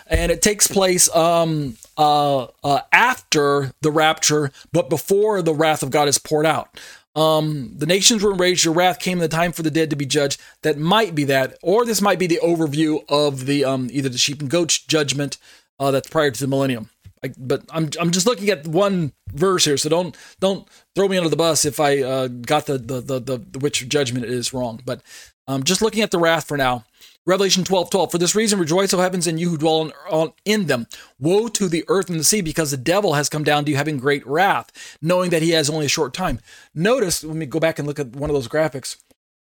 and it takes place um, uh, uh after the rapture, but before the wrath of God is poured out. Um, the nations were enraged; your wrath came in the time for the dead to be judged. That might be that, or this might be the overview of the um, either the sheep and goats judgment uh, that's prior to the millennium. I, but I'm I'm just looking at one verse here, so don't don't throw me under the bus if I uh, got the, the the the the which judgment is wrong. But um, just looking at the wrath for now. Revelation 12, 12. For this reason, rejoice, O heavens, and you who dwell on, on, in them. Woe to the earth and the sea, because the devil has come down to you having great wrath, knowing that he has only a short time. Notice, let me go back and look at one of those graphics.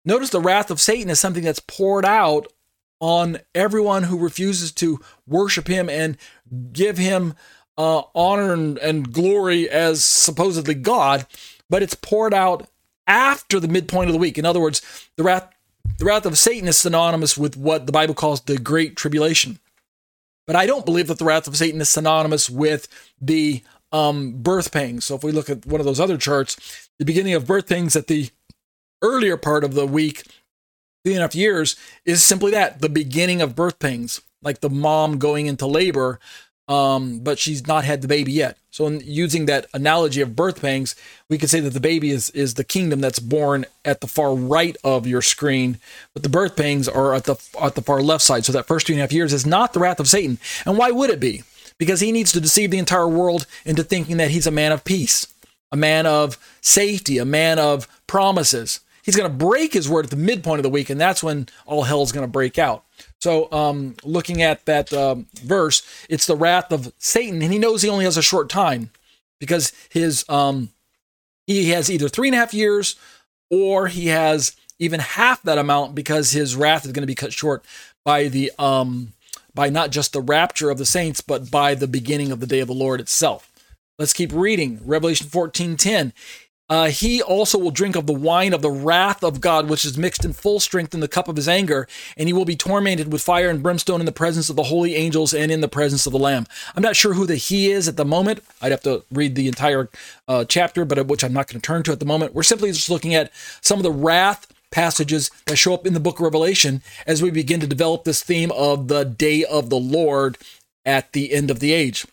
Notice the wrath of Satan is something that's poured out on everyone who refuses to worship him and give him uh, honor and, and glory as supposedly God, but it's poured out after the midpoint of the week. In other words, the wrath the wrath of Satan is synonymous with what the Bible calls the Great Tribulation. But I don't believe that the wrath of Satan is synonymous with the um, birth pangs. So if we look at one of those other charts, the beginning of birth pangs at the earlier part of the week, three and a half years, is simply that the beginning of birth pains, like the mom going into labor, um, but she's not had the baby yet. So, in using that analogy of birth pangs, we could say that the baby is is the kingdom that's born at the far right of your screen, but the birth pangs are at the at the far left side. So that first two and a half years is not the wrath of Satan. And why would it be? Because he needs to deceive the entire world into thinking that he's a man of peace, a man of safety, a man of promises. He's going to break his word at the midpoint of the week, and that's when all hell's going to break out. So, um, looking at that um, verse, it's the wrath of Satan, and he knows he only has a short time because his um, he has either three and a half years or he has even half that amount because his wrath is going to be cut short by the um, by not just the rapture of the saints, but by the beginning of the day of the Lord itself. Let's keep reading. Revelation 14 10. Uh, he also will drink of the wine of the wrath of God, which is mixed in full strength in the cup of his anger, and he will be tormented with fire and brimstone in the presence of the holy angels and in the presence of the Lamb. I'm not sure who the he is at the moment. I'd have to read the entire uh, chapter, but which I'm not going to turn to at the moment. We're simply just looking at some of the wrath passages that show up in the book of Revelation as we begin to develop this theme of the day of the Lord at the end of the age.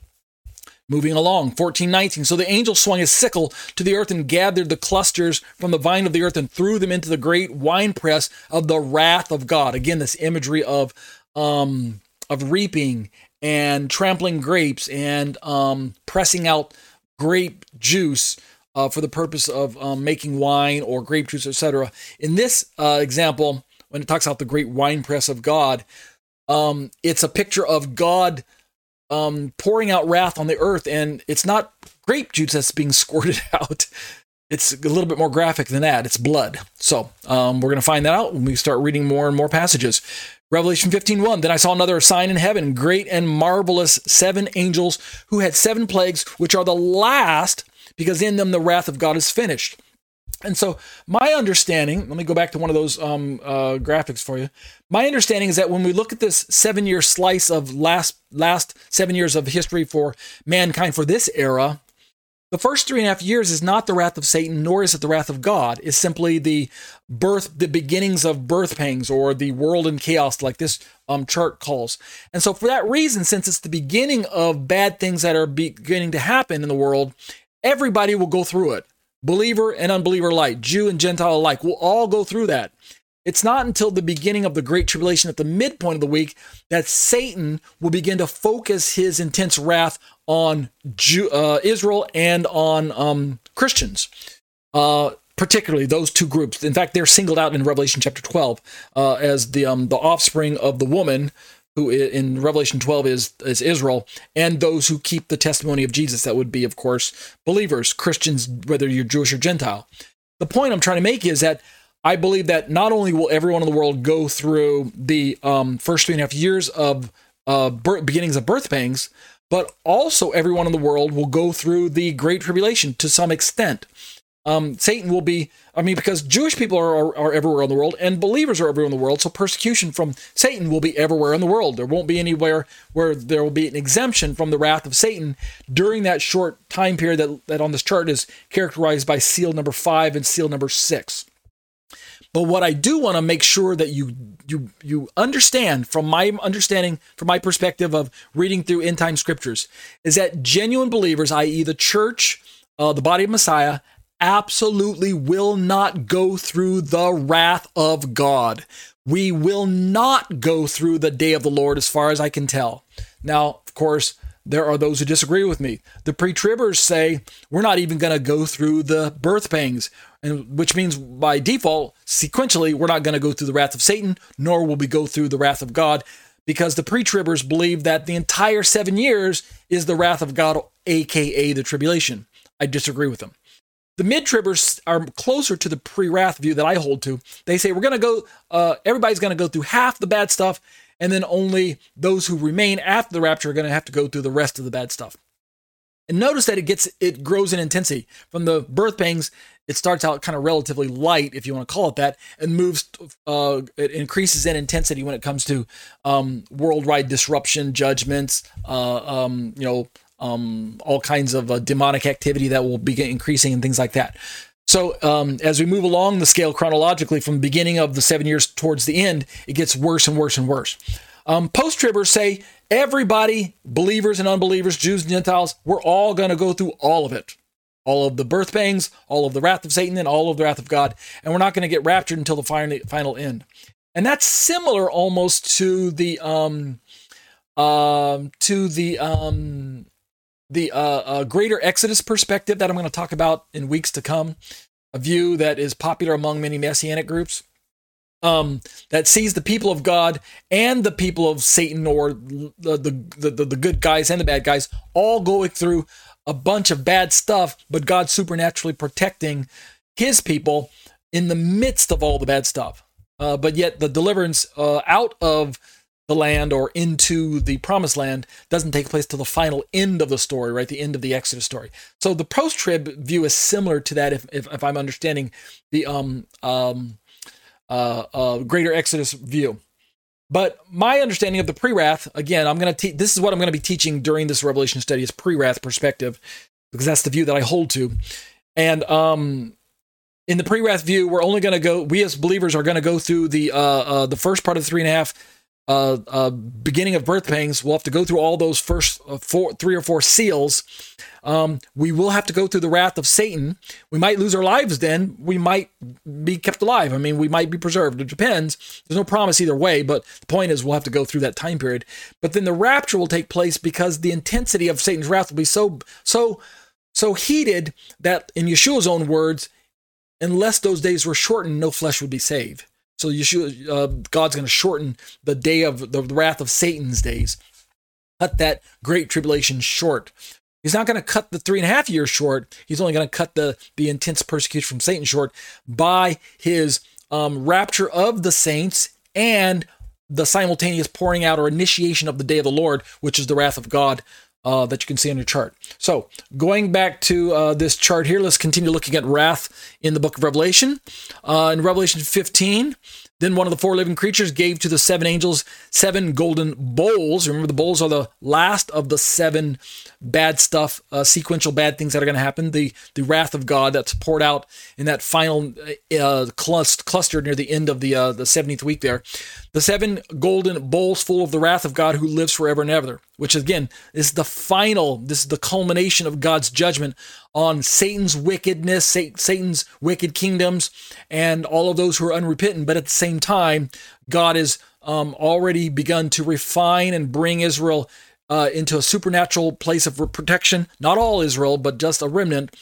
Moving along, 1419. So the angel swung his sickle to the earth and gathered the clusters from the vine of the earth and threw them into the great winepress of the wrath of God. Again, this imagery of um, of reaping and trampling grapes and um, pressing out grape juice uh, for the purpose of um, making wine or grape juice, etc. In this uh, example, when it talks about the great winepress of God, um, it's a picture of God um, pouring out wrath on the earth, and it's not grape juice that's being squirted out. It's a little bit more graphic than that. It's blood. So um, we're going to find that out when we start reading more and more passages. Revelation 15:1 Then I saw another sign in heaven, great and marvelous seven angels who had seven plagues, which are the last, because in them the wrath of God is finished. And so, my understanding, let me go back to one of those um, uh, graphics for you. My understanding is that when we look at this seven year slice of last last seven years of history for mankind for this era, the first three and a half years is not the wrath of Satan, nor is it the wrath of God. It's simply the birth, the beginnings of birth pangs, or the world in chaos, like this um, chart calls. And so, for that reason, since it's the beginning of bad things that are beginning to happen in the world, everybody will go through it believer and unbeliever alike, Jew and Gentile alike, will all go through that. It's not until the beginning of the Great Tribulation at the midpoint of the week that Satan will begin to focus his intense wrath on Jew, uh, Israel and on um, Christians, uh, particularly those two groups. In fact, they're singled out in Revelation chapter 12 uh, as the, um, the offspring of the woman who in Revelation 12 is, is Israel, and those who keep the testimony of Jesus. That would be, of course, believers, Christians, whether you're Jewish or Gentile. The point I'm trying to make is that I believe that not only will everyone in the world go through the um, first three and a half years of uh, birth, beginnings of birth pangs, but also everyone in the world will go through the Great Tribulation to some extent um, Satan will be, I mean, because Jewish people are, are, are, everywhere in the world and believers are everywhere in the world. So persecution from Satan will be everywhere in the world. There won't be anywhere where there will be an exemption from the wrath of Satan during that short time period that, that on this chart is characterized by seal number five and seal number six. But what I do want to make sure that you you you understand from my understanding, from my perspective of reading through end time scriptures, is that genuine believers, i.e., the church, uh, the body of Messiah, absolutely will not go through the wrath of God. We will not go through the day of the Lord, as far as I can tell. Now, of course, there are those who disagree with me. The pre tribbers say we're not even going to go through the birth pangs, and which means by default, sequentially, we're not going to go through the wrath of Satan, nor will we go through the wrath of God, because the pre tribbers believe that the entire seven years is the wrath of God, aka the tribulation. I disagree with them. The mid tribbers are closer to the pre wrath view that I hold to. They say we're going to go, uh, everybody's going to go through half the bad stuff, and then only those who remain after the rapture are going to have to go through the rest of the bad stuff. And notice that it gets, it grows in intensity. From the birth pangs, it starts out kind of relatively light, if you want to call it that, and moves, uh, it increases in intensity when it comes to um, worldwide disruption, judgments, uh, um, you know, um, all kinds of uh, demonic activity that will begin increasing and things like that. So um, as we move along the scale chronologically from the beginning of the seven years towards the end, it gets worse and worse and worse. Um, Post tribbers say everybody, believers and unbelievers, Jews and Gentiles, we're all going to go through all of it. All of the birth pangs, all of the wrath of Satan, and all of the wrath of God. And we're not going to get raptured until the final, final end. And that's similar almost to the um, um, to the um, the uh, uh, greater Exodus perspective that I'm going to talk about in weeks to come. A view that is popular among many messianic groups um, that sees the people of God and the people of Satan, or the, the, the, the good guys and the bad guys, all going through a bunch of bad stuff, but God supernaturally protecting his people in the midst of all the bad stuff. Uh, but yet the deliverance uh, out of the land or into the promised land doesn't take place till the final end of the story, right? The end of the Exodus story. So the post-trib view is similar to that, if, if, if I'm understanding the um, um, uh, uh, greater Exodus view. But my understanding of the pre-wrath, again, I'm going to teach. This is what I'm going to be teaching during this Revelation study is pre-wrath perspective, because that's the view that I hold to. And um, in the pre-wrath view, we're only going to go. We as believers are going to go through the uh, uh, the first part of the three and a half uh, uh, beginning of birth pangs, we'll have to go through all those first uh, four, three or four seals. Um, we will have to go through the wrath of Satan. We might lose our lives then. We might be kept alive. I mean, we might be preserved. It depends. There's no promise either way, but the point is we'll have to go through that time period. But then the rapture will take place because the intensity of Satan's wrath will be so, so, so heated that, in Yeshua's own words, unless those days were shortened, no flesh would be saved. So Yeshua, uh, God's going to shorten the day of the wrath of Satan's days, cut that great tribulation short. He's not going to cut the three and a half years short. He's only going to cut the the intense persecution from Satan short by his um, rapture of the saints and the simultaneous pouring out or initiation of the day of the Lord, which is the wrath of God uh, that you can see on your chart. So, going back to uh, this chart here, let's continue looking at wrath in the book of Revelation. Uh, in Revelation 15, then one of the four living creatures gave to the seven angels seven golden bowls. Remember, the bowls are the last of the seven bad stuff, uh, sequential bad things that are going to happen. The the wrath of God that's poured out in that final uh, cluster near the end of the uh, the 70th week there. The seven golden bowls full of the wrath of God who lives forever and ever, which again is the final, this is the culmination of God's judgment on Satan's wickedness, Satan's wicked kingdoms, and all of those who are unrepentant. But at the same time, God has um, already begun to refine and bring Israel uh, into a supernatural place of protection. Not all Israel, but just a remnant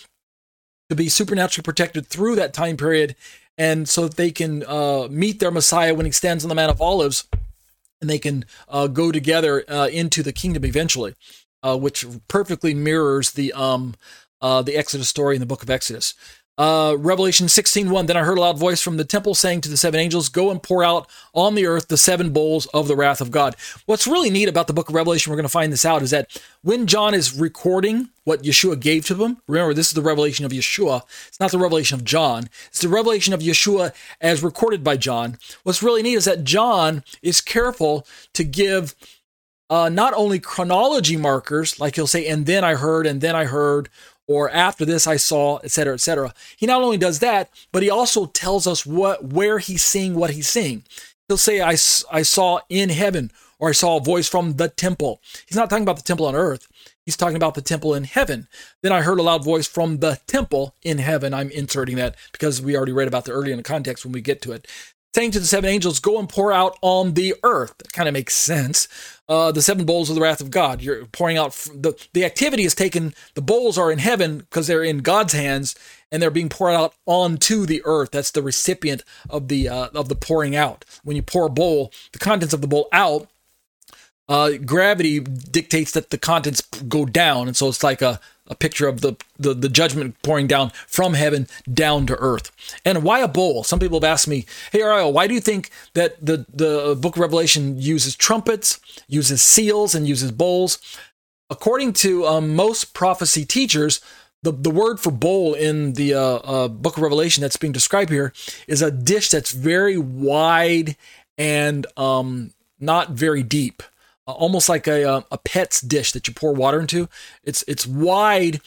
to be supernaturally protected through that time period and so that they can uh, meet their Messiah when he stands on the Mount of Olives, and they can uh, go together uh, into the kingdom eventually, uh, which perfectly mirrors the um, uh, the Exodus story in the book of Exodus. Uh, Revelation 16:1 Then I heard a loud voice from the temple saying to the seven angels, Go and pour out on the earth the seven bowls of the wrath of God. What's really neat about the book of Revelation, we're going to find this out, is that when John is recording what Yeshua gave to him, remember, this is the revelation of Yeshua. It's not the revelation of John, it's the revelation of Yeshua as recorded by John. What's really neat is that John is careful to give uh, not only chronology markers, like he'll say, and then I heard, and then I heard, or after this I saw, etc., etc. He not only does that, but he also tells us what where he's seeing what he's seeing. He'll say, I, I saw in heaven, or I saw a voice from the temple. He's not talking about the temple on earth. He's talking about the temple in heaven. Then I heard a loud voice from the temple in heaven. I'm inserting that because we already read about the earlier in the context when we get to it saying to the seven angels, Go and pour out on the earth. That kind of makes sense. Uh, the seven bowls of the wrath of God. You're pouring out the, the activity is taken, the bowls are in heaven because they're in God's hands and they're being poured out onto the earth. That's the recipient of the uh, of the pouring out. When you pour a bowl, the contents of the bowl out, uh, gravity dictates that the contents go down. And so it's like a a picture of the, the, the judgment pouring down from heaven down to earth. And why a bowl? Some people have asked me, hey, Ariel, why do you think that the, the book of Revelation uses trumpets, uses seals, and uses bowls? According to um, most prophecy teachers, the, the word for bowl in the uh, uh, book of Revelation that's being described here is a dish that's very wide and um, not very deep almost like a, uh, a pet's dish that you pour water into. It's it's wide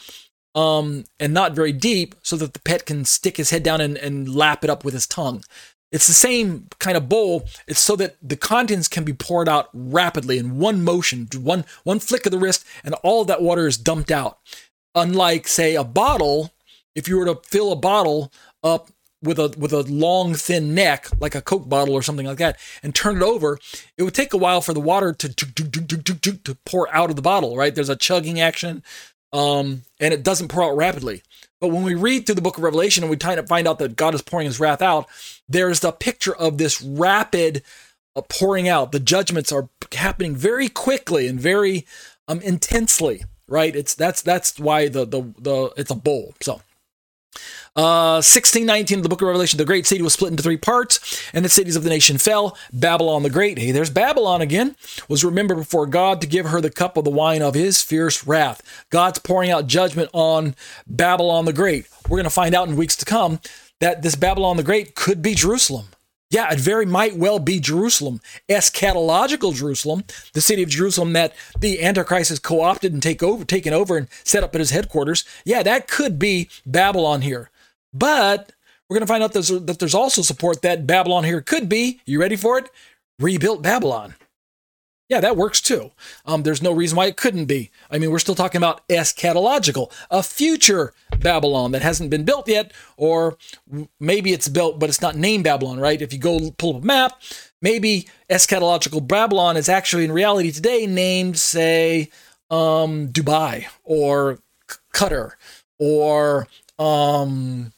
um, and not very deep so that the pet can stick his head down and, and lap it up with his tongue. It's the same kind of bowl. It's so that the contents can be poured out rapidly in one motion, one one flick of the wrist, and all that water is dumped out. Unlike, say, a bottle, if you were to fill a bottle up with a with a long thin neck like a coke bottle or something like that and turn it over it would take a while for the water to to, to, to pour out of the bottle right? There's a chugging action um, and it doesn't pour out rapidly. But when we read through the book of revelation and we find out that god is pouring his wrath out there's the picture of this rapid uh, pouring out. The judgments are happening very quickly and very um, intensely right? It's that's that's why the the the it's a bowl so uh, 1619 of the book of Revelation, the great city was split into three parts, and the cities of the nation fell. Babylon the Great, hey, there's Babylon again, was remembered before God to give her the cup of the wine of his fierce wrath. God's pouring out judgment on Babylon the Great. We're going to find out in weeks to come that this Babylon the Great could be Jerusalem. Yeah, it very might well be Jerusalem, eschatological Jerusalem, the city of Jerusalem that the Antichrist has co-opted and take over, taken over and set up at his headquarters. Yeah, that could be Babylon here. But we're going to find out that there's also support that Babylon here could be, you ready for it? Rebuilt Babylon. Yeah, that works too. Um, there's no reason why it couldn't be. I mean, we're still talking about eschatological, a future Babylon that hasn't been built yet, or maybe it's built, but it's not named Babylon, right? If you go pull up a map, maybe eschatological Babylon is actually in reality today named, say, um, Dubai or Qatar or um,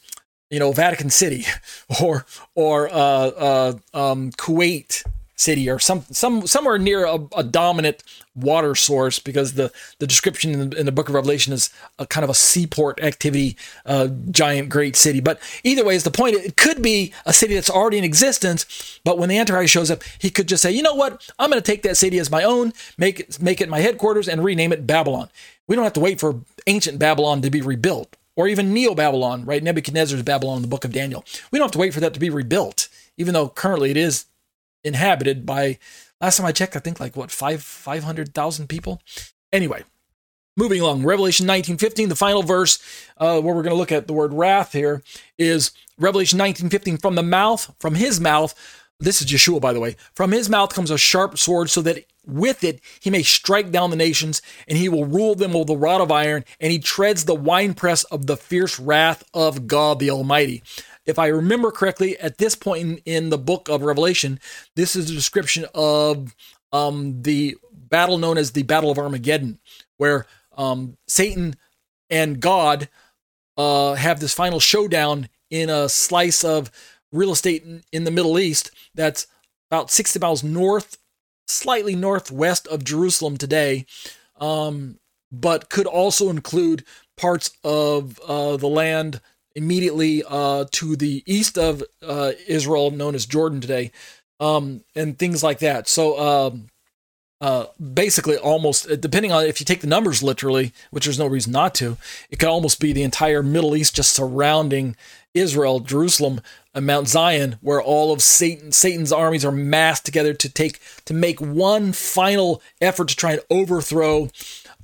you know, Vatican City or or uh, uh, um, Kuwait City or some some somewhere near a, a, dominant water source because the the description in the, in the, Book of Revelation is a kind of a seaport activity, uh, giant great city. But either way, is the point. It could be a city that's already in existence, but when the Antichrist shows up, he could just say, you know what, I'm going to take that city as my own, make it make it my headquarters, and rename it Babylon. We don't have to wait for ancient Babylon to be rebuilt or even Neo Babylon, right? Nebuchadnezzar's Babylon in the book of Daniel. We don't have to wait for that to be rebuilt, even though currently it is inhabited by, last time I checked, I think like what, five, 500,000 people? Anyway, moving along. Revelation 19:15, the final verse uh, where we're going to look at the word wrath here is Revelation 19:15. From the mouth, from his mouth, this is Yeshua, by the way. From his mouth comes a sharp sword, so that with it he may strike down the nations, and he will rule them with a rod of iron, and he treads the winepress of the fierce wrath of God the Almighty. If I remember correctly, at this point in, in the book of Revelation, this is a description of um, the battle known as the Battle of Armageddon, where um, Satan and God uh, have this final showdown in a slice of real estate in, in the Middle East that's about 60 miles north, slightly northwest of Jerusalem today, um, but could also include parts of uh, the land immediately uh, to the east of uh, Israel, known as Jordan today, um, and things like that. So, um, uh, basically, almost depending on if you take the numbers literally, which there's no reason not to, it could almost be the entire Middle East just surrounding Israel, Jerusalem, and Mount Zion, where all of Satan, Satan's armies are massed together to take to make one final effort to try and overthrow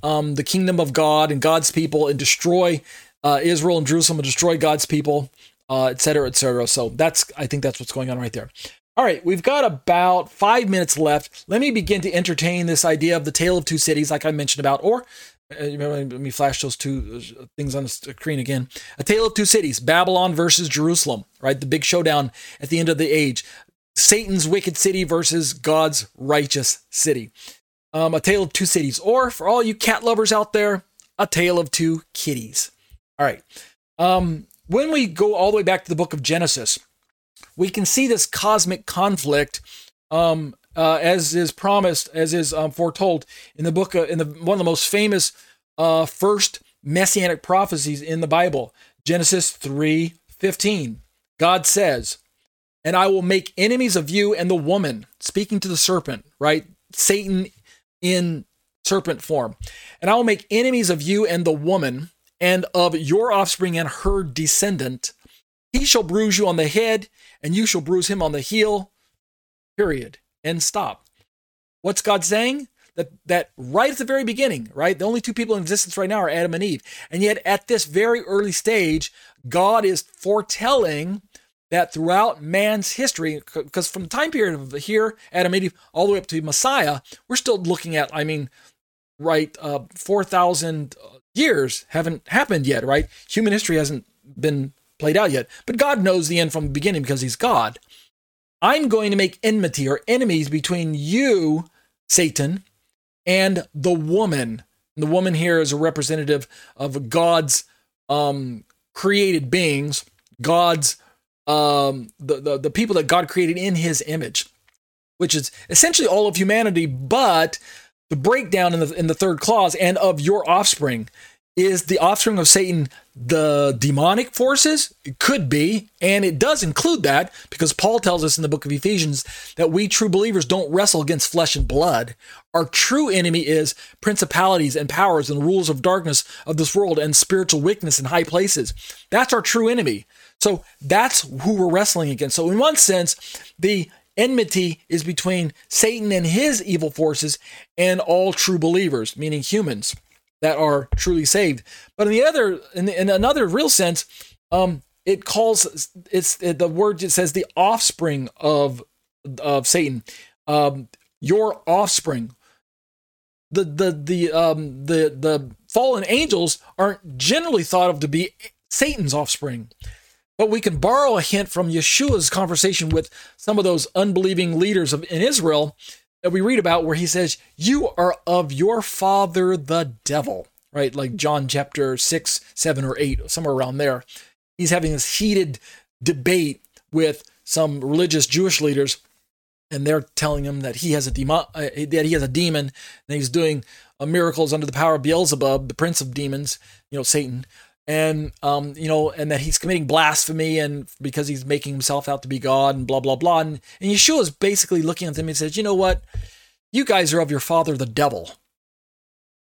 um, the kingdom of God and God's people and destroy uh, Israel and Jerusalem and destroy God's people, uh, et cetera, et cetera. So that's I think that's what's going on right there. All right, we've got about five minutes left. Let me begin to entertain this idea of the tale of two cities, like I mentioned about, or uh, let me flash those two uh, things on the screen again. A Tale of Two Cities, Babylon versus Jerusalem, right? The big showdown at the end of the age. Satan's wicked city versus God's righteous city. Um, a Tale of Two Cities. Or for all you cat lovers out there, A Tale of Two Kitties. All right. Um, when we go all the way back to the book of Genesis, we can see this cosmic conflict um, uh, as is promised, as is um, foretold in the book, uh, in the one of the most famous uh, first messianic prophecies in the Bible, Genesis three fifteen. God says, "And I will make enemies of you and the woman," speaking to the serpent, right? Satan in serpent form, and I will make enemies of you and the woman, and of your offspring and her descendant. He shall bruise you on the head, and you shall bruise him on the heel. Period and stop. What's God saying? that that right at the very beginning, right? The only two people in existence right now are Adam and Eve. And yet at this very early stage, God is foretelling that throughout man's history, because from the time period of here, Adam and Eve, all the way up to Messiah, we're still looking at, I mean, right, uh, 4,000 years haven't happened yet, right? Human history hasn't been played out yet. But God knows the end from the beginning because he's God. I'm going to make enmity or enemies between you, Satan, and the woman. And the woman here is a representative of God's um, created beings, God's um, the, the the people that God created in His image, which is essentially all of humanity. But the breakdown in the in the third clause and of your offspring is the offspring of Satan the demonic forces? It could be, and it does include that because Paul tells us in the book of Ephesians that we true believers don't wrestle against flesh and blood. Our true enemy is principalities and powers and rules of darkness of this world and spiritual weakness in high places. That's our true enemy. So that's who we're wrestling against. So, in one sense, the enmity is between Satan and his evil forces and all true believers, meaning humans that are truly saved. But in the other, in, the, in another real sense, um, it calls it's it, the word it says the offspring of of Satan, um, your offspring. The the the um the the fallen angels aren't generally thought of to be Satan's offspring. But we can borrow a hint from Yeshua's conversation with some of those unbelieving leaders of, in Israel that we read about where he says, You are of your father the devil, right? Like John chapter 6, 7, or 8, somewhere around there. He's having this heated debate with some religious Jewish leaders, and they're telling him that he has a demon, uh, that he has a demon, and he's doing uh, miracles under the power of Beelzebub, the prince of demons, you know, Satan and um, you know, and that he's committing blasphemy and because he's making himself out to be God and blah blah blah. And, and Yeshua is basically looking at them and says, you know what, you guys are of your father the devil.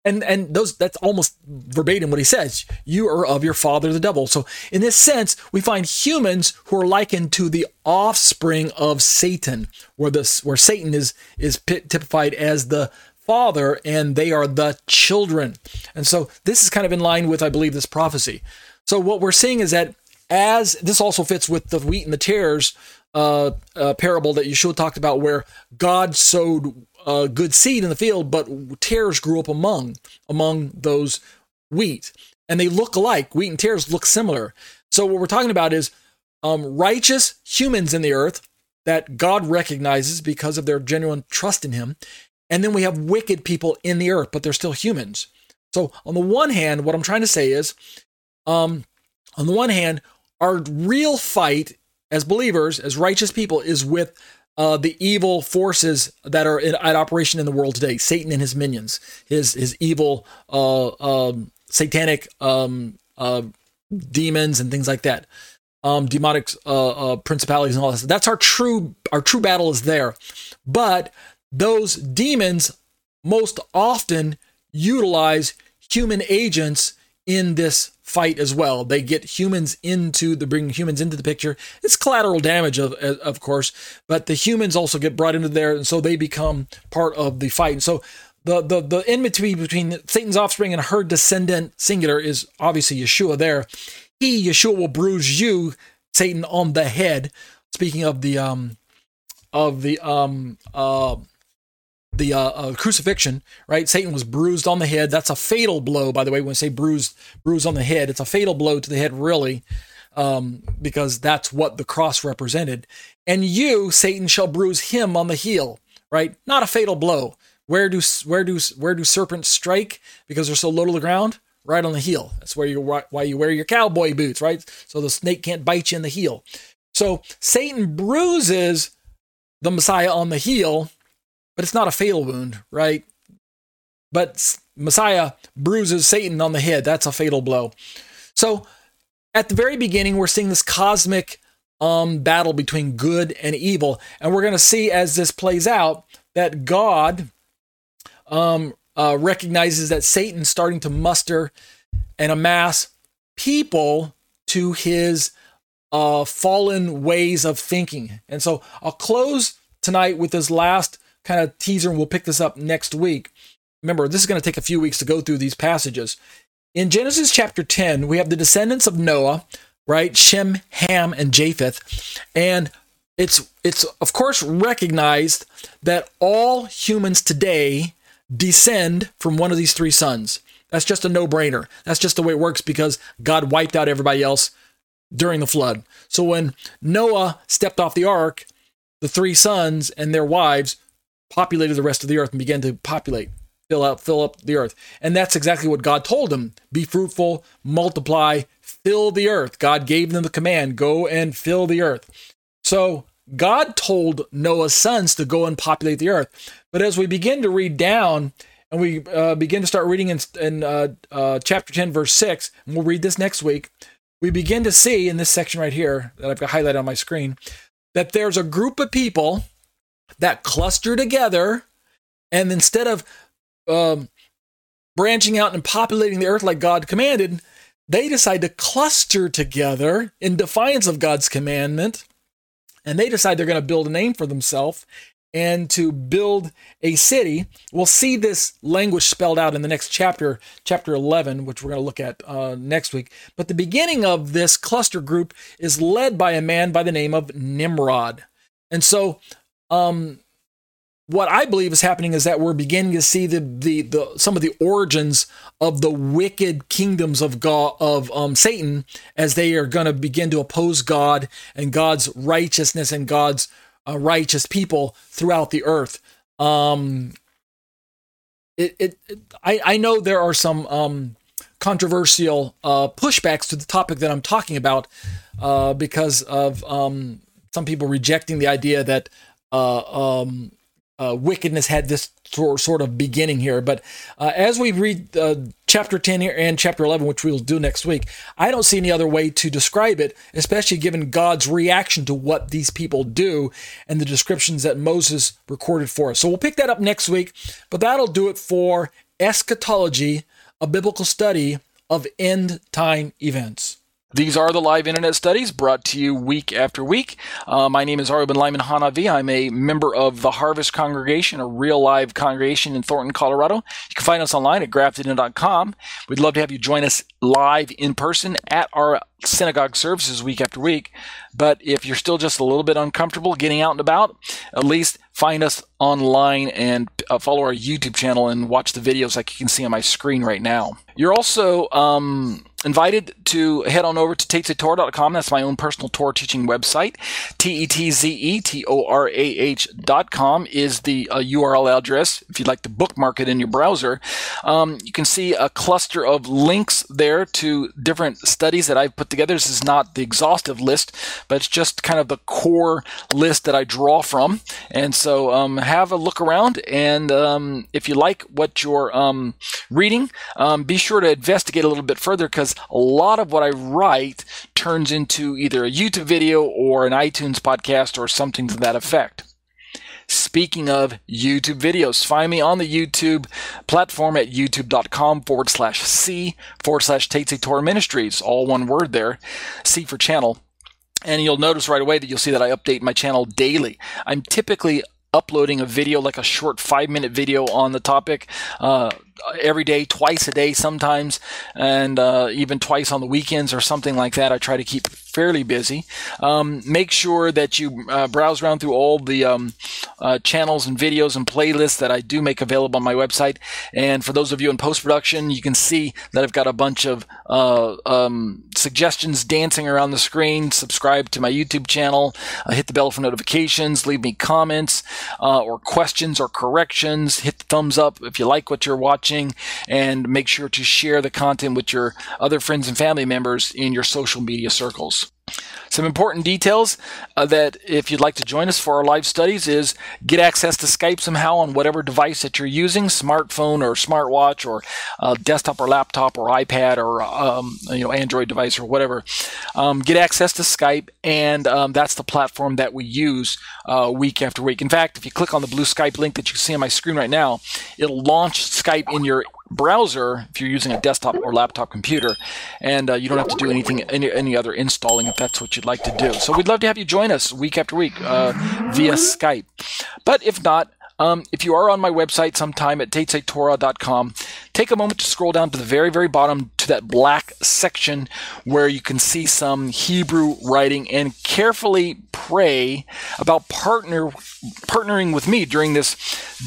And and those that's almost verbatim what he says. You are of your father the devil. So in this sense, we find humans who are likened to the offspring of Satan, where this where Satan is is typified as the father and they are the children. And so this is kind of in line with, I believe, this prophecy. So what we're seeing is that as this also fits with the wheat and the tares uh, uh, parable that Yeshua talked about, where God sowed uh, good seed in the field, but tares grew up among among those wheat, and they look alike. Wheat and tares look similar. So what we're talking about is um, righteous humans in the earth that God recognizes because of their genuine trust in Him, and then we have wicked people in the earth, but they're still humans. So, on the one hand, what I'm trying to say is, um, on the one hand, our real fight as believers, as righteous people, is with uh, the evil forces that are in, at operation in the world today. Satan and his minions, his his evil, uh, um, satanic um, uh, demons and things like that, um, demonic uh, uh, principalities and all this. That's our true our true battle is there, but those demons most often utilize human agents in this fight as well. They get humans into the bring humans into the picture. It's collateral damage, of of course, but the humans also get brought into there, and so they become part of the fight. And so the the the enmity between Satan's offspring and her descendant singular is obviously Yeshua. There, he Yeshua will bruise you, Satan, on the head. Speaking of the um of the um uh the uh, uh, crucifixion, right? Satan was bruised on the head. That's a fatal blow, by the way. When I say bruised, bruised on the head, it's a fatal blow to the head, really, um, because that's what the cross represented. And you, Satan, shall bruise him on the heel, right? Not a fatal blow. Where do where do where do serpents strike? Because they're so low to the ground, right on the heel. That's where you why you wear your cowboy boots, right? So the snake can't bite you in the heel. So Satan bruises the Messiah on the heel but it's not a fatal wound, right? But Messiah bruises Satan on the head. That's a fatal blow. So at the very beginning, we're seeing this cosmic um, battle between good and evil. And we're going to see as this plays out that God um, uh, recognizes that Satan's starting to muster and amass people to his uh, fallen ways of thinking. And so I'll close tonight with this last kind of teaser, and we'll pick this up next week. Remember, this is going to take a few weeks to go through these passages. In Genesis chapter 10, we have the descendants of Noah, right? Shem, Ham, and Japheth. And it's it's of course recognized that all humans today descend from one of these three sons. That's just a no-brainer. That's just the way it works because God wiped out everybody else during the flood. So when Noah stepped off the ark, the three sons and their wives populated the rest of the earth and began to populate fill out, fill up the earth. And that's exactly what God told them be fruitful, multiply, fill the earth. God gave them the command go and fill the earth. So God told Noah's sons to go and populate the earth. But as we begin to read down, and we uh, begin to start reading in, in uh, uh, chapter 10, verse 6, and we'll read this next week, we begin to see in this section right here that I've got highlighted on my screen that there's a group of people that cluster together, and instead of um, branching out and populating the earth like God commanded, they decide to cluster together in defiance of God's commandment, and they decide they're going to build a name for themselves and to build a city. We'll see this language spelled out in the next chapter, chapter 11, which we're going to look at uh, next week. But the beginning of this cluster group is led by a man by the name of Nimrod. And so, um, what I believe is happening is that we're beginning to see the, the, the some of the origins of the wicked kingdoms of God of um, Satan as they are going to begin to oppose God and God's righteousness and God's uh, righteous people throughout the earth. Um, it, it, it, I, I know there are some um, controversial uh, pushbacks to the topic that I'm talking about uh, because of um, some people rejecting the idea that uh, um, uh, wickedness had this sort of beginning here. But uh, as we read uh, chapter 10 here and chapter 11, which we'll do next week, I don't see any other way to describe it, especially given God's reaction to what these people do and the descriptions that Moses recorded for us. So we'll pick that up next week, but that'll do it for eschatology, a biblical study of end time events. These are the live internet studies brought to you week after week. Uh, my name is Ari Ben Lyman Hanavi. I'm a member of the Harvest Congregation, a real live congregation in Thornton, Colorado. You can find us online at graftedin.com. We'd love to have you join us live in person at our synagogue services week after week. But if you're still just a little bit uncomfortable getting out and about, at least find us online and uh, follow our YouTube channel and watch the videos like you can see on my screen right now. You're also um, invited to head on over to tetzetorah.com. That's my own personal Torah teaching website. T-E-T-Z-E-T-O-R-A-H.com is the uh, URL address if you'd like to bookmark it in your browser. Um, you can see a cluster of links there to different studies that I've put together. This is not the exhaustive list, but it's just kind of the core list that I draw from. And so um, have a look around. And um, if you like what you're um, reading, um, be sure to investigate a little bit further because because a lot of what I write turns into either a YouTube video or an iTunes podcast or something to that effect. Speaking of YouTube videos, find me on the YouTube platform at youtube.com forward slash C forward slash Torah Ministries, all one word there, C for channel. And you'll notice right away that you'll see that I update my channel daily. I'm typically uploading a video, like a short five minute video on the topic. Uh, every day, twice a day sometimes, and uh, even twice on the weekends or something like that. I try to keep fairly busy. Um, make sure that you uh, browse around through all the um, uh, channels and videos and playlists that I do make available on my website. And for those of you in post production, you can see that I've got a bunch of uh, um, suggestions dancing around the screen. Subscribe to my YouTube channel, uh, hit the bell for notifications, leave me comments uh, or questions or corrections. Hit the thumbs up if you like what you're watching, and make sure to share the content with your other friends and family members in your social media circles. Some important details uh, that if you'd like to join us for our live studies is get access to Skype somehow on whatever device that you're using, smartphone or smartwatch or uh, desktop or laptop or iPad or um, you know Android device or whatever. Um, get access to Skype, and um, that's the platform that we use uh, week after week. In fact, if you click on the blue Skype link that you see on my screen right now, it'll launch Skype in your browser if you're using a desktop or laptop computer, and uh, you don't have to do anything any, any other installing if that's what you'd like to do. So we'd love to have you join us week after week uh, via Skype. But if not, Um, if you are on my website sometime at tetzetorah.com, take a moment to scroll down to the very, very bottom to that black section where you can see some Hebrew writing and carefully pray about partner partnering with me during this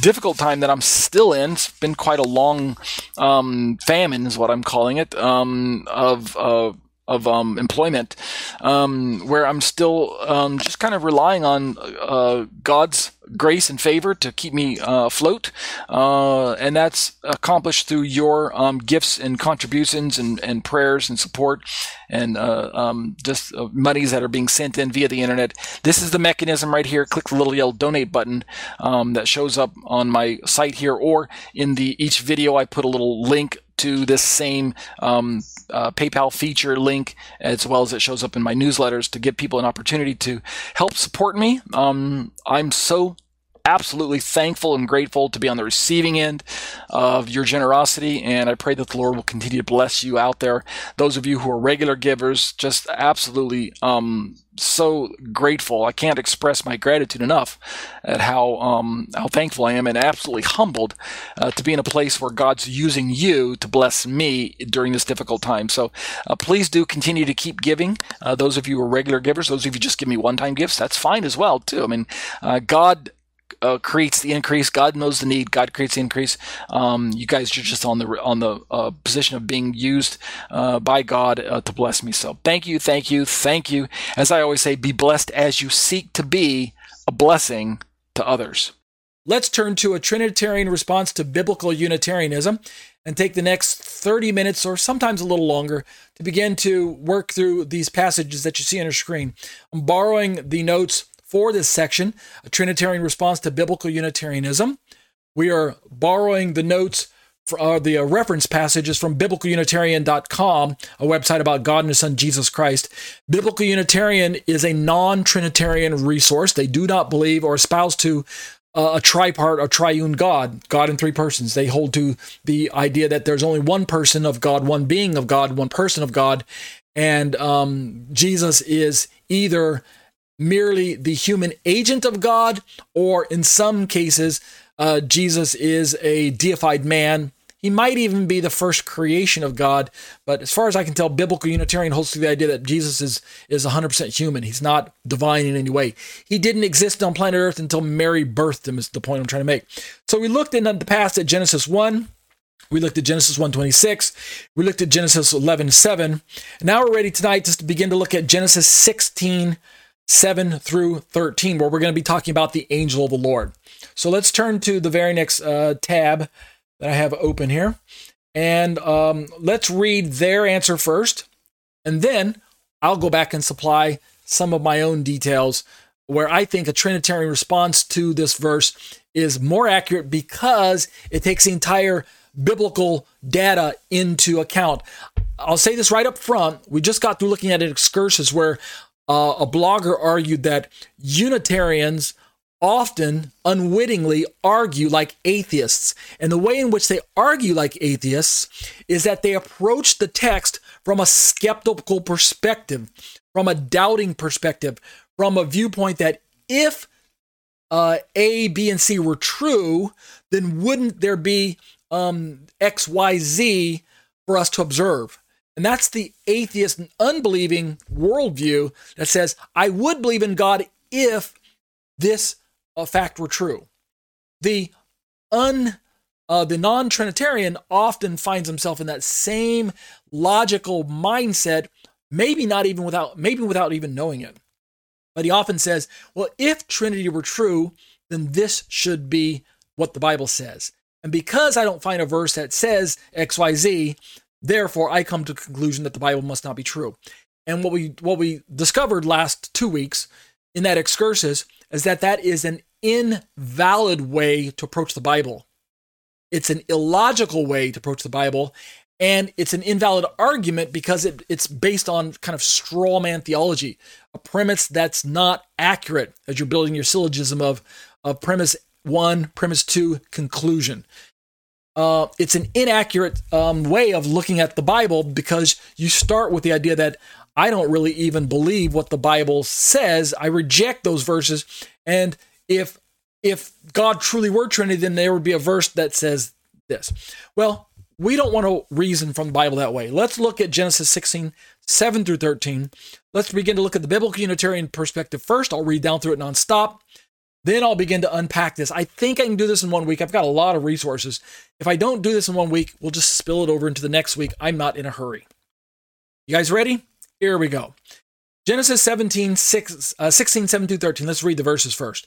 difficult time that I'm still in. It's been quite a long um, famine, is what I'm calling it, um, of of um, employment, um, where I'm still um, just kind of relying on uh, God's grace and favor to keep me uh, afloat, uh, and that's accomplished through your um, gifts and contributions and, and prayers and support, and uh, um, just uh, monies that are being sent in via the internet. This is the mechanism right here. Click the little yellow donate button um, that shows up on my site here, or in the each video I put a little link to this same um, uh, PayPal feature link, as well as it shows up in my newsletters to give people an opportunity to help support me. Um, I'm so absolutely thankful and grateful to be on the receiving end of your generosity. And I pray that the Lord will continue to bless you out there. Those of you who are regular givers, just absolutely um, so grateful. I can't express my gratitude enough at how um, how thankful I am and absolutely humbled uh, to be in a place where God's using you to bless me during this difficult time. So uh, please do continue to keep giving. Uh, those of you who are regular givers, those of you just give me one time gifts, that's fine as well too. I mean, uh, God uh, creates the increase. God knows the need. God creates the increase. Um, you guys are just on the on the uh, position of being used uh, by God uh, to bless me. So thank you, thank you, thank you. As I always say, be blessed as you seek to be a blessing to others. Let's turn to a Trinitarian response to biblical Unitarianism and take the next 30 minutes or sometimes a little longer to begin to work through these passages that you see on your screen. I'm borrowing the notes for this section, a Trinitarian response to biblical Unitarianism. We are borrowing the notes for uh, the uh, reference passages from biblicalunitarian.com, a website about God and His Son Jesus Christ. Biblical Unitarian is a non Trinitarian resource. They do not believe or espouse to uh, a tripart or triune God, God in three persons. They hold to the idea that there's only one person of God, one being of God, one person of God, and um, Jesus is either merely the human agent of God, or in some cases, uh, Jesus is a deified man. He might even be the first creation of God, but as far as I can tell, biblical Unitarian holds to the idea that Jesus is is 100% human. He's not divine in any way. He didn't exist on planet Earth until Mary birthed him. Is the point I'm trying to make. So we looked in the past at Genesis 1. We looked at Genesis 126. We looked at Genesis 11:7. Now we're ready tonight just to begin to look at Genesis 16 7 through 13, where we're going to be talking about the angel of the Lord. So let's turn to the very next uh, tab that I have open here. And um, let's read their answer first. And then I'll go back and supply some of my own details where I think a Trinitarian response to this verse is more accurate because it takes the entire biblical data into account. I'll say this right up front. We just got through looking at an excursus where uh, a blogger argued that Unitarians often unwittingly argue like atheists. And the way in which they argue like atheists is that they approach the text from a skeptical perspective, from a doubting perspective, from a viewpoint that if uh, A, B, and C were true, then wouldn't there be um, X, Y, Z for us to observe? And that's the atheist and unbelieving worldview that says, I would believe in God if this uh, fact were true. The un uh, the non-Trinitarian often finds himself in that same logical mindset, maybe not even without maybe without even knowing it. But he often says, well, if Trinity were true, then this should be what the Bible says. And because I don't find a verse that says XYZ, Therefore, I come to the conclusion that the Bible must not be true. And what we what we discovered last two weeks in that excursus is that that is an invalid way to approach the Bible. It's an illogical way to approach the Bible, and it's an invalid argument because it, it's based on kind of straw man theology, a premise that's not accurate as you're building your syllogism of, of premise one, premise two, conclusion uh, it's an inaccurate um, way of looking at the Bible because you start with the idea that I don't really even believe what the Bible says. I reject those verses. And if if God truly were Trinity, then there would be a verse that says this. Well, we don't want to reason from the Bible that way. Let's look at Genesis 16, 7 through 13. Let's begin to look at the biblical Unitarian perspective first. I'll read down through it nonstop. Then I'll begin to unpack this. I think I can do this in one week. I've got a lot of resources. If I don't do this in one week, we'll just spill it over into the next week. I'm not in a hurry. You guys ready? Here we go. Genesis 17, 6, uh, 16, 7 through 13. Let's read the verses first.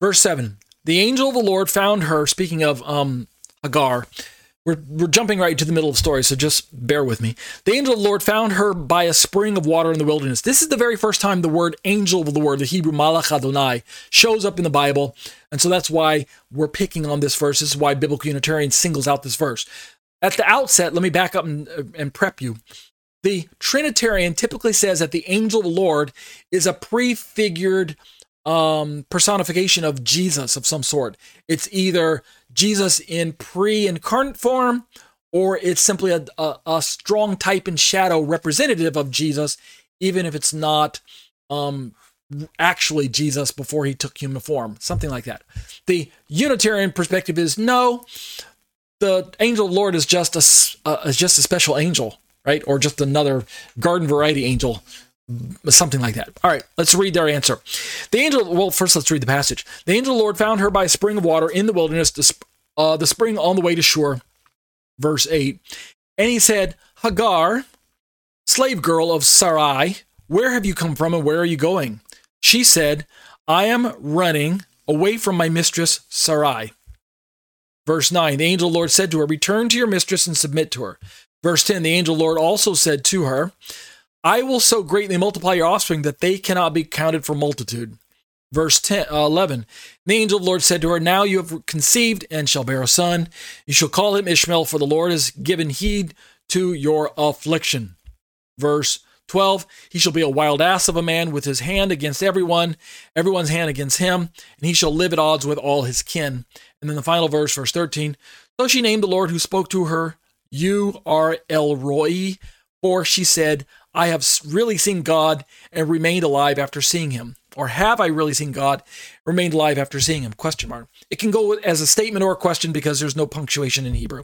Verse 7 The angel of the Lord found her, speaking of um, Hagar. We're, we're jumping right to the middle of the story, so just bear with me. The angel of the Lord found her by a spring of water in the wilderness. This is the very first time the word angel of the word, the Hebrew malach Adonai, shows up in the Bible. And so that's why we're picking on this verse. This is why Biblical Unitarian singles out this verse. At the outset, let me back up and, uh, and prep you. The Trinitarian typically says that the angel of the Lord is a prefigured um, personification of Jesus of some sort. It's either Jesus in pre incarnate form or it's simply a, a, a, strong type and shadow representative of Jesus, even if it's not um, actually Jesus before he took human form, something like that. The Unitarian perspective is no, the angel of the Lord is just a, uh, is just a special angel, right? Or just another garden variety angel something like that. All right, let's read their answer. The angel, well, first let's read the passage. The angel of the Lord found her by a spring of water in the wilderness, uh, the spring on the way to Shur. Verse 8. And he said, Hagar, slave girl of Sarai, where have you come from and where are you going? She said, I am running away from my mistress Sarai. Verse 9 The angel the Lord said to her, Return to your mistress and submit to her. Verse 10 The angel the Lord also said to her, I will so greatly multiply your offspring that they cannot be counted for multitude. Verse 10, uh, 11 The angel of the Lord said to her, Now you have conceived and shall bear a son. You shall call him Ishmael, for the Lord has given heed to your affliction. Verse 12 He shall be a wild ass of a man with his hand against everyone, everyone's hand against him, and he shall live at odds with all his kin. And then the final verse, verse 13 So she named the Lord who spoke to her, You are El Roi, for she said, I have really seen God and remained alive after seeing him? Or have I really seen God, remained alive after seeing him? Question mark. It can go as a statement or a question because there's no punctuation in Hebrew.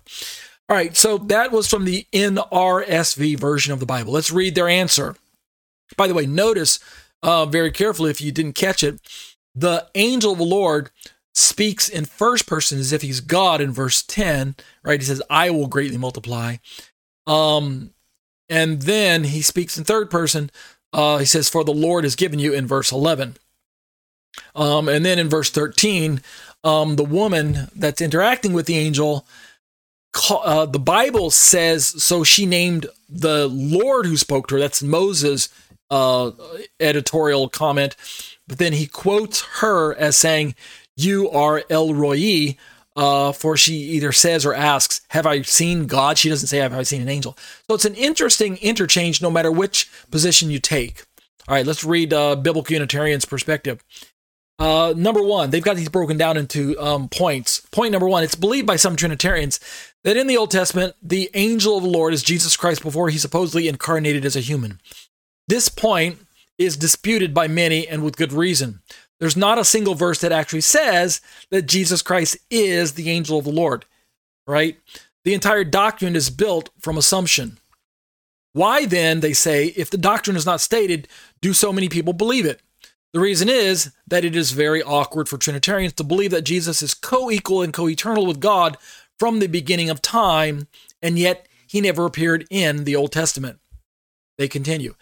All right, so that was from the NRSV version of the Bible. Let's read their answer. By the way, notice uh, very carefully if you didn't catch it, the angel of the Lord speaks in first person as if he's God in verse 10, right? He says, I will greatly multiply. Um, and then he speaks in third person. Uh, he says, For the Lord has given you in verse 11. Um, and then in verse 13, um, the woman that's interacting with the angel, uh, the Bible says, so she named the Lord who spoke to her. That's Moses' uh, editorial comment. But then he quotes her as saying, You are El Roi, uh, for she either says or asks, Have I seen God? She doesn't say, Have I seen an angel? So it's an interesting interchange no matter which position you take. All right, let's read uh, Biblical Unitarian's perspective. Uh, number one, they've got these broken down into um, points. Point number one it's believed by some Trinitarians that in the Old Testament, the angel of the Lord is Jesus Christ before he supposedly incarnated as a human. This point is disputed by many and with good reason. There's not a single verse that actually says that Jesus Christ is the angel of the Lord, right? The entire doctrine is built from assumption. Why then, they say, if the doctrine is not stated, do so many people believe it? The reason is that it is very awkward for Trinitarians to believe that Jesus is co equal and co eternal with God from the beginning of time, and yet he never appeared in the Old Testament. They continue.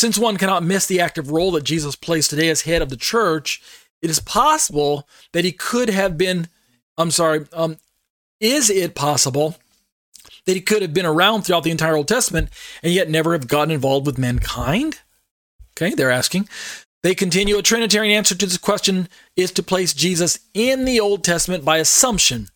Since one cannot miss the active role that Jesus plays today as head of the church, it is possible that he could have been, I'm sorry, um, is it possible that he could have been around throughout the entire Old Testament and yet never have gotten involved with mankind? Okay, they're asking. They continue a Trinitarian answer to this question is to place Jesus in the Old Testament by assumption.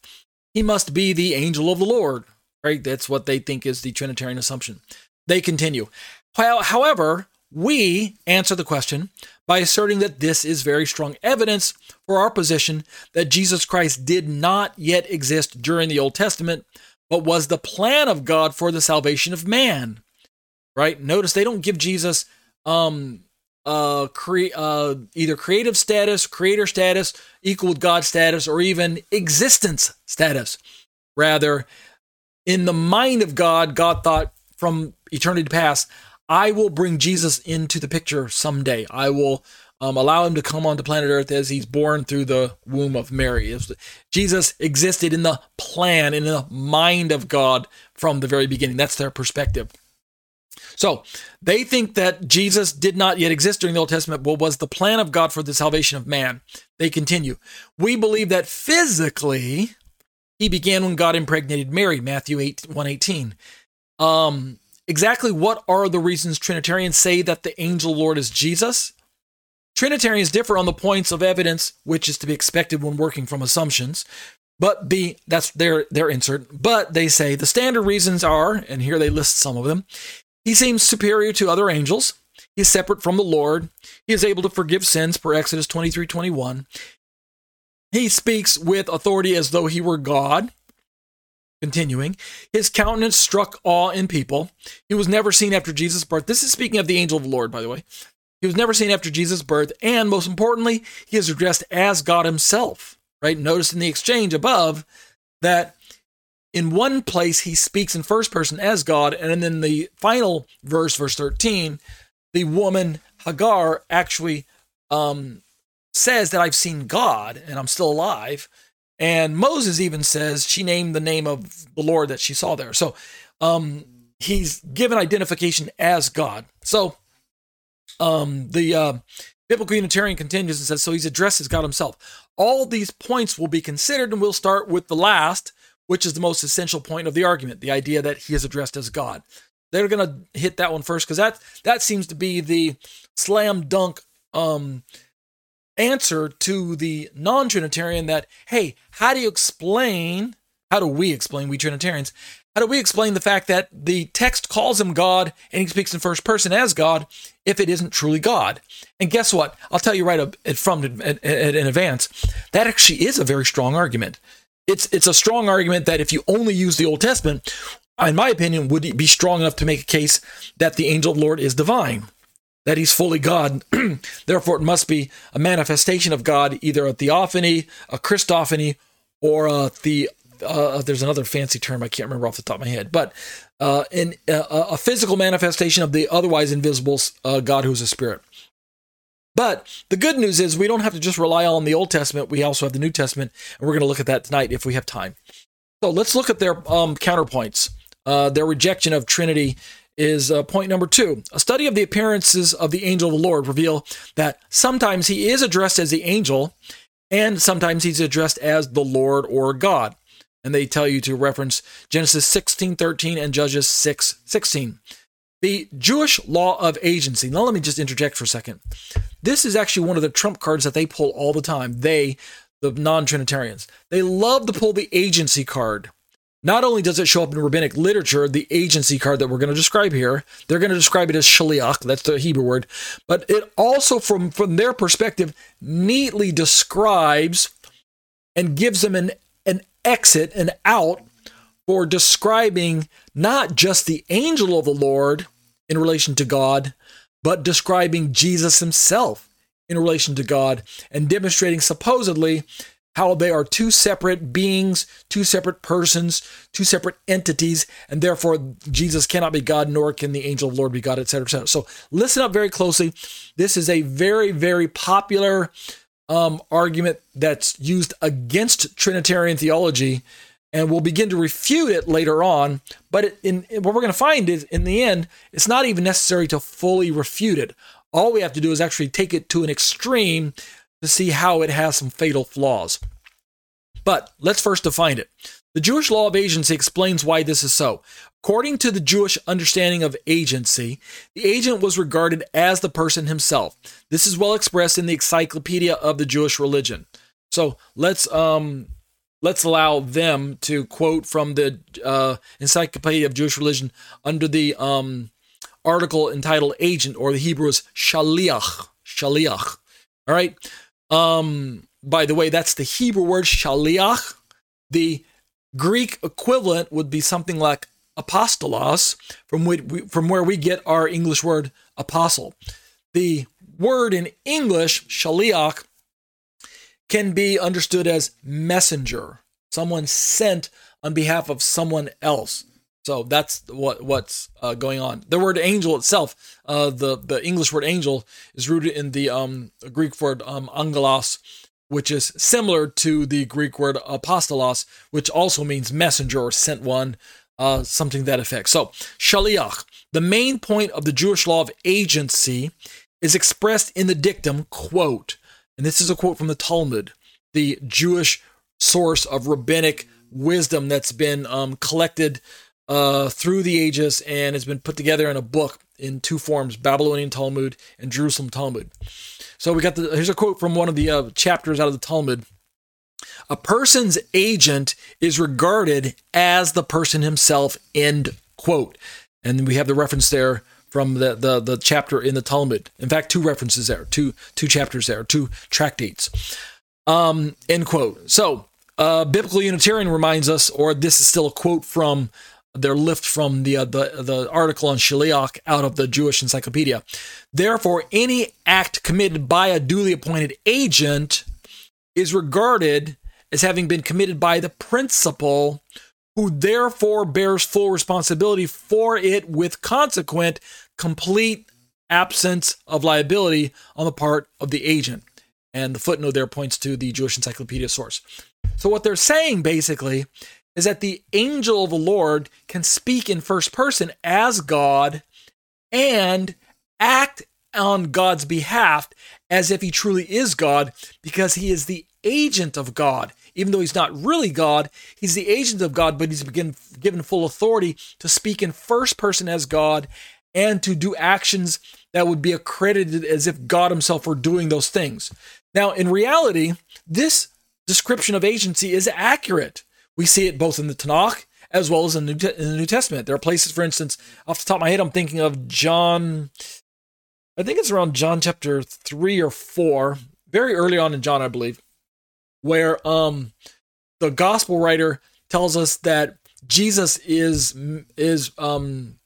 He must be the angel of the Lord, right? That's what they think is the Trinitarian assumption. They continue. However, we answer the question by asserting that this is very strong evidence for our position that Jesus Christ did not yet exist during the Old Testament, but was the plan of God for the salvation of man. Right? Notice they don't give Jesus um, uh, cre- uh, either creative status, creator status, equal with God status, or even existence status. Rather, in the mind of God, God thought from eternity past, I will bring Jesus into the picture someday. I will um, allow him to come onto planet Earth as he's born through the womb of Mary. Jesus existed in the plan, in the mind of God from the very beginning. That's their perspective. So they think that Jesus did not yet exist during the Old Testament, but was the plan of God for the salvation of man. They continue. We believe that physically he began when God impregnated Mary, Matthew 8, 118. Um, exactly what are the reasons Trinitarians say that the angel Lord is Jesus? Trinitarians differ on the points of evidence, which is to be expected when working from assumptions. But B, that's their their insert. But they say the standard reasons are, and here they list some of them. He seems superior to other angels. He is separate from the Lord. He is able to forgive sins per Exodus 23, 21. He speaks with authority as though he were God. Continuing, his countenance struck awe in people. He was never seen after Jesus' birth. This is speaking of the angel of the Lord, by the way. He was never seen after Jesus' birth, and most importantly, he is addressed as God himself. Right? Notice in the exchange above that in one place he speaks in first person as God, and then the final verse, verse 13, the woman Hagar actually um, says that I've seen God and I'm still alive. And Moses even says she named the name of the Lord that she saw there. So um, he's given identification as God. So um, the uh, biblical Unitarian continues and says, so he's addressed as God himself. All these points will be considered, and we'll start with the last, which is the most essential point of the argument the idea that he is addressed as God. They're going to hit that one first because that, that seems to be the slam dunk um, answer to the non Trinitarian that, hey, how do you explain, how do we explain, we Trinitarians, how do we explain the fact that the text calls him God and he speaks in first person as God if it isn't truly God? And guess what? I'll tell you right up from in advance, that actually is a very strong argument. It's it's a strong argument that if you only use the Old Testament, in my opinion, would be strong enough to make a case that the angel of the Lord is divine, that he's fully God. Therefore, it must be a manifestation of God, either a theophany, a Christophany, or a the uh, there's another fancy term I can't remember off the top of my head, but uh, in uh, a physical manifestation of the otherwise invisible uh, God who's a spirit. But the good news is we don't have to just rely on the Old Testament. We also have the New Testament, and we're going to look at that tonight if we have time. So let's look at their um, counterpoints. Uh, their rejection of Trinity is uh, point number two. A study of the appearances of the angel of the Lord reveal that sometimes he is addressed as the angel, and sometimes he's addressed as the Lord or God and they tell you to reference Genesis 16:13 and Judges 6:16. The Jewish law of agency. Now let me just interject for a second. This is actually one of the trump cards that they pull all the time. They, the non-Trinitarians, they love to pull the agency card. Not only does it show up in rabbinic literature, the agency card that we're going to describe here, they're going to describe it as shaliach, that's the Hebrew word, but it also, from, from their perspective, neatly describes and gives them an an exit and out for describing not just the angel of the Lord in relation to God, but describing Jesus himself in relation to God and demonstrating supposedly how they are two separate beings, two separate persons, two separate entities, and therefore Jesus cannot be God, nor can the angel of the Lord be God, etc., etc. So listen up very closely. This is a very, very popular um, argument that's used against Trinitarian theology, and we'll begin to refute it later on. But in, in what we're going to find is, in the end, it's not even necessary to fully refute it. All we have to do is actually take it to an extreme to see how it has some fatal flaws. But let's first define it. The Jewish law of agency explains why this is so. According to the Jewish understanding of agency, the agent was regarded as the person himself. This is well expressed in the Encyclopedia of the Jewish Religion. So let's um, let's allow them to quote from the uh, Encyclopedia of Jewish Religion under the um, article entitled "Agent," or the Hebrew is shaliach. Shaliach. All right. Um, by the way, that's the Hebrew word shaliach. The Greek equivalent would be something like apostolos, from, we, from where we get our English word apostle. The word in English, shaliach, can be understood as messenger, someone sent on behalf of someone else. So that's what what's uh, going on. The word angel itself, uh, the the English word angel, is rooted in the um, Greek word um, angelos, which is similar to the Greek word apostolos, which also means messenger or sent one, uh, something that effect. So shaliach, the main point of the Jewish law of agency, is expressed in the dictum quote, and this is a quote from the Talmud, the Jewish source of rabbinic wisdom that's been um, collected uh, through the ages and has been put together in a book in two forms Babylonian Talmud and Jerusalem Talmud. So we got the here's a quote from one of the uh, chapters out of the Talmud. A person's agent is regarded as the person himself, end quote. And we have the reference there from the, the, the chapter in the Talmud. In fact, two references there, two two chapters there, two tractates. Um, end quote. So uh, biblical Unitarian reminds us, or this is still a quote from their lift from the, uh, the the article on Shaliach out of the Jewish Encyclopedia. Therefore, any act committed by a duly appointed agent is regarded as having been committed by the principal, who therefore bears full responsibility for it, with consequent complete absence of liability on the part of the agent. And the footnote there points to the Jewish Encyclopedia source. So, what they're saying basically is that the angel of the Lord can speak in first person as God and act on God's behalf as if he truly is God because he is the agent of God. Even though he's not really God, he's the agent of God, but he's been given full authority to speak in first person as God and to do actions that would be accredited as if God himself were doing those things. Now, in reality, this description of agency is accurate. We see it both in the Tanakh as well as in the, New, in the New Testament. There are places, for instance, off the top of my head, I'm thinking of John, I think it's around John chapter 3 or 4, very early on in John, I believe, where um, the gospel writer tells us that Jesus is is um,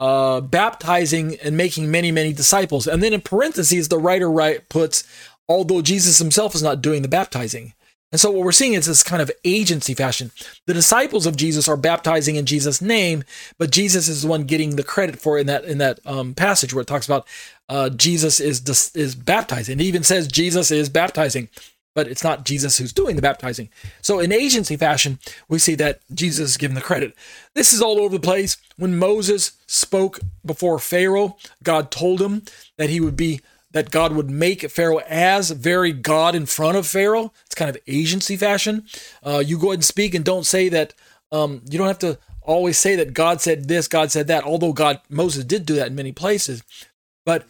uh, baptizing and making many many disciples, and then in parentheses the writer write, puts, although Jesus himself is not doing the baptizing. And so what we're seeing is this kind of agency fashion. The disciples of Jesus are baptizing in Jesus' name, but Jesus is the one getting the credit for it in that in that um, passage where it talks about uh, Jesus is is baptizing. It even says Jesus is baptizing, but it's not Jesus who's doing the baptizing. So in agency fashion, we see that Jesus is given the credit. This is all over the place. When Moses spoke before Pharaoh, God told him that he would be that God would make Pharaoh as very God in front of Pharaoh. It's kind of agency fashion. Uh, you go ahead and speak and don't say that. Um, you don't have to always say that God said this, God said that. Although God Moses did do that in many places, but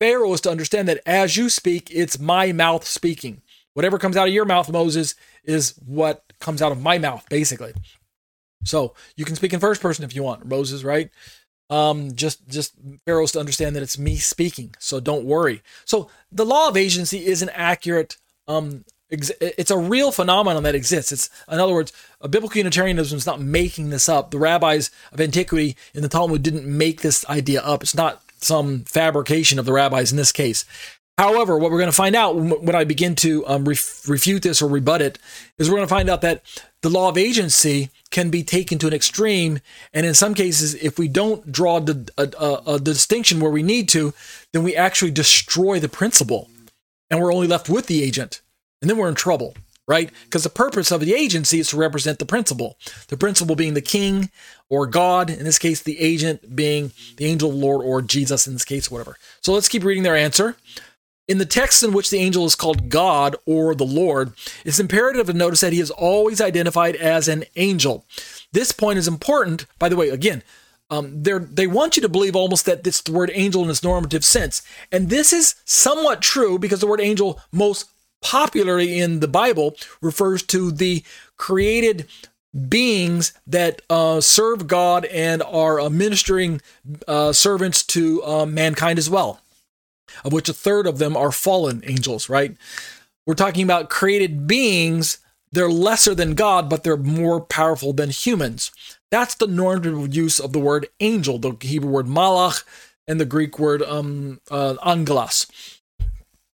Pharaoh is to understand that as you speak, it's my mouth speaking. Whatever comes out of your mouth, Moses, is what comes out of my mouth, basically. So you can speak in first person if you want, Moses, right? Um, just just Pharaoh's to understand that it's me speaking. So don't worry. So the law of agency is an accurate. Um, ex- it's a real phenomenon that exists. It's in other words, biblical Unitarianism is not making this up. The rabbis of antiquity in the Talmud didn't make this idea up. It's not some fabrication of the rabbis in this case. However, what we're going to find out when I begin to um, ref- refute this or rebut it is we're going to find out that the law of agency can be taken to an extreme. And in some cases, if we don't draw the, a, a, a distinction where we need to, then we actually destroy the principal and we're only left with the agent. And then we're in trouble, right? Because the purpose of the agency is to represent the principal. The principal being the king or God, in this case, the agent being the angel of the Lord or Jesus, in this case, whatever. So let's keep reading their answer. In the text in which the angel is called God or the Lord, it's imperative to notice that he is always identified as an angel. This point is important, by the way, again, um, they want you to believe almost that it's the word angel in its normative sense. And this is somewhat true because the word angel, most popularly in the Bible, refers to the created beings that uh, serve God and are uh, ministering uh, servants to uh, mankind as well of which a third of them are fallen angels, right? We're talking about created beings. They're lesser than God, but they're more powerful than humans. That's the normative use of the word angel, the Hebrew word malach, and the Greek word um, uh, angelos,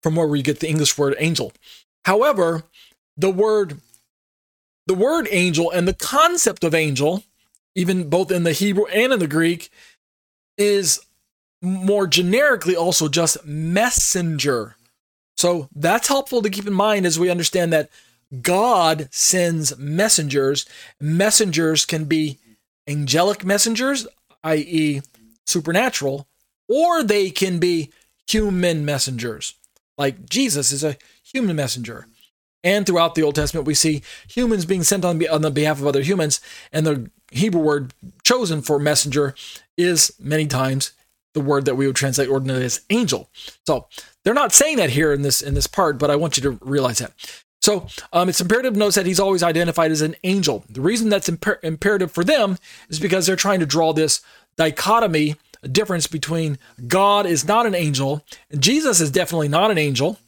from where we get the English word angel. However, the word the word angel and the concept of angel, even both in the Hebrew and in the Greek, is more generically also just messenger. So that's helpful to keep in mind as we understand that God sends messengers. Messengers can be angelic messengers, i.e., supernatural, or they can be human messengers. Like Jesus is a human messenger. And throughout the Old Testament, we see humans being sent on, on the behalf of other humans, and the Hebrew word chosen for messenger is many times the word that we would translate ordinarily as angel. So they're not saying that here in this in this part, but I want you to realize that. So um, it's imperative to note that he's always identified as an angel. The reason that's imper- imperative for them is because they're trying to draw this dichotomy, a difference between God is not an angel and Jesus is definitely not an angel,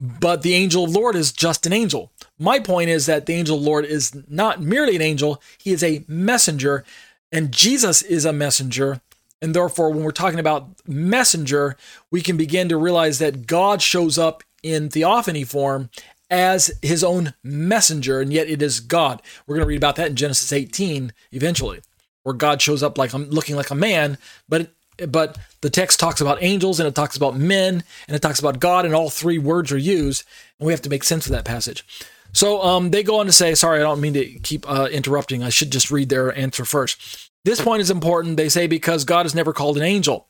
but the angel of Lord is just an angel. My point is that the angel of Lord is not merely an angel; he is a messenger, and Jesus is a messenger and therefore, when we're talking about messenger, we can begin to realize that God shows up in theophany form as his own messenger, and yet it is God. We're going to read about that in Genesis 18 eventually, where God shows up like I'm looking like a man, but but the text talks about angels and it talks about men and it talks about God, and all three words are used, and we have to make sense of that passage. So um, they go on to say, sorry, I don't mean to keep uh, interrupting. I should just read their answer first. This point is important. They say because God is never called an angel.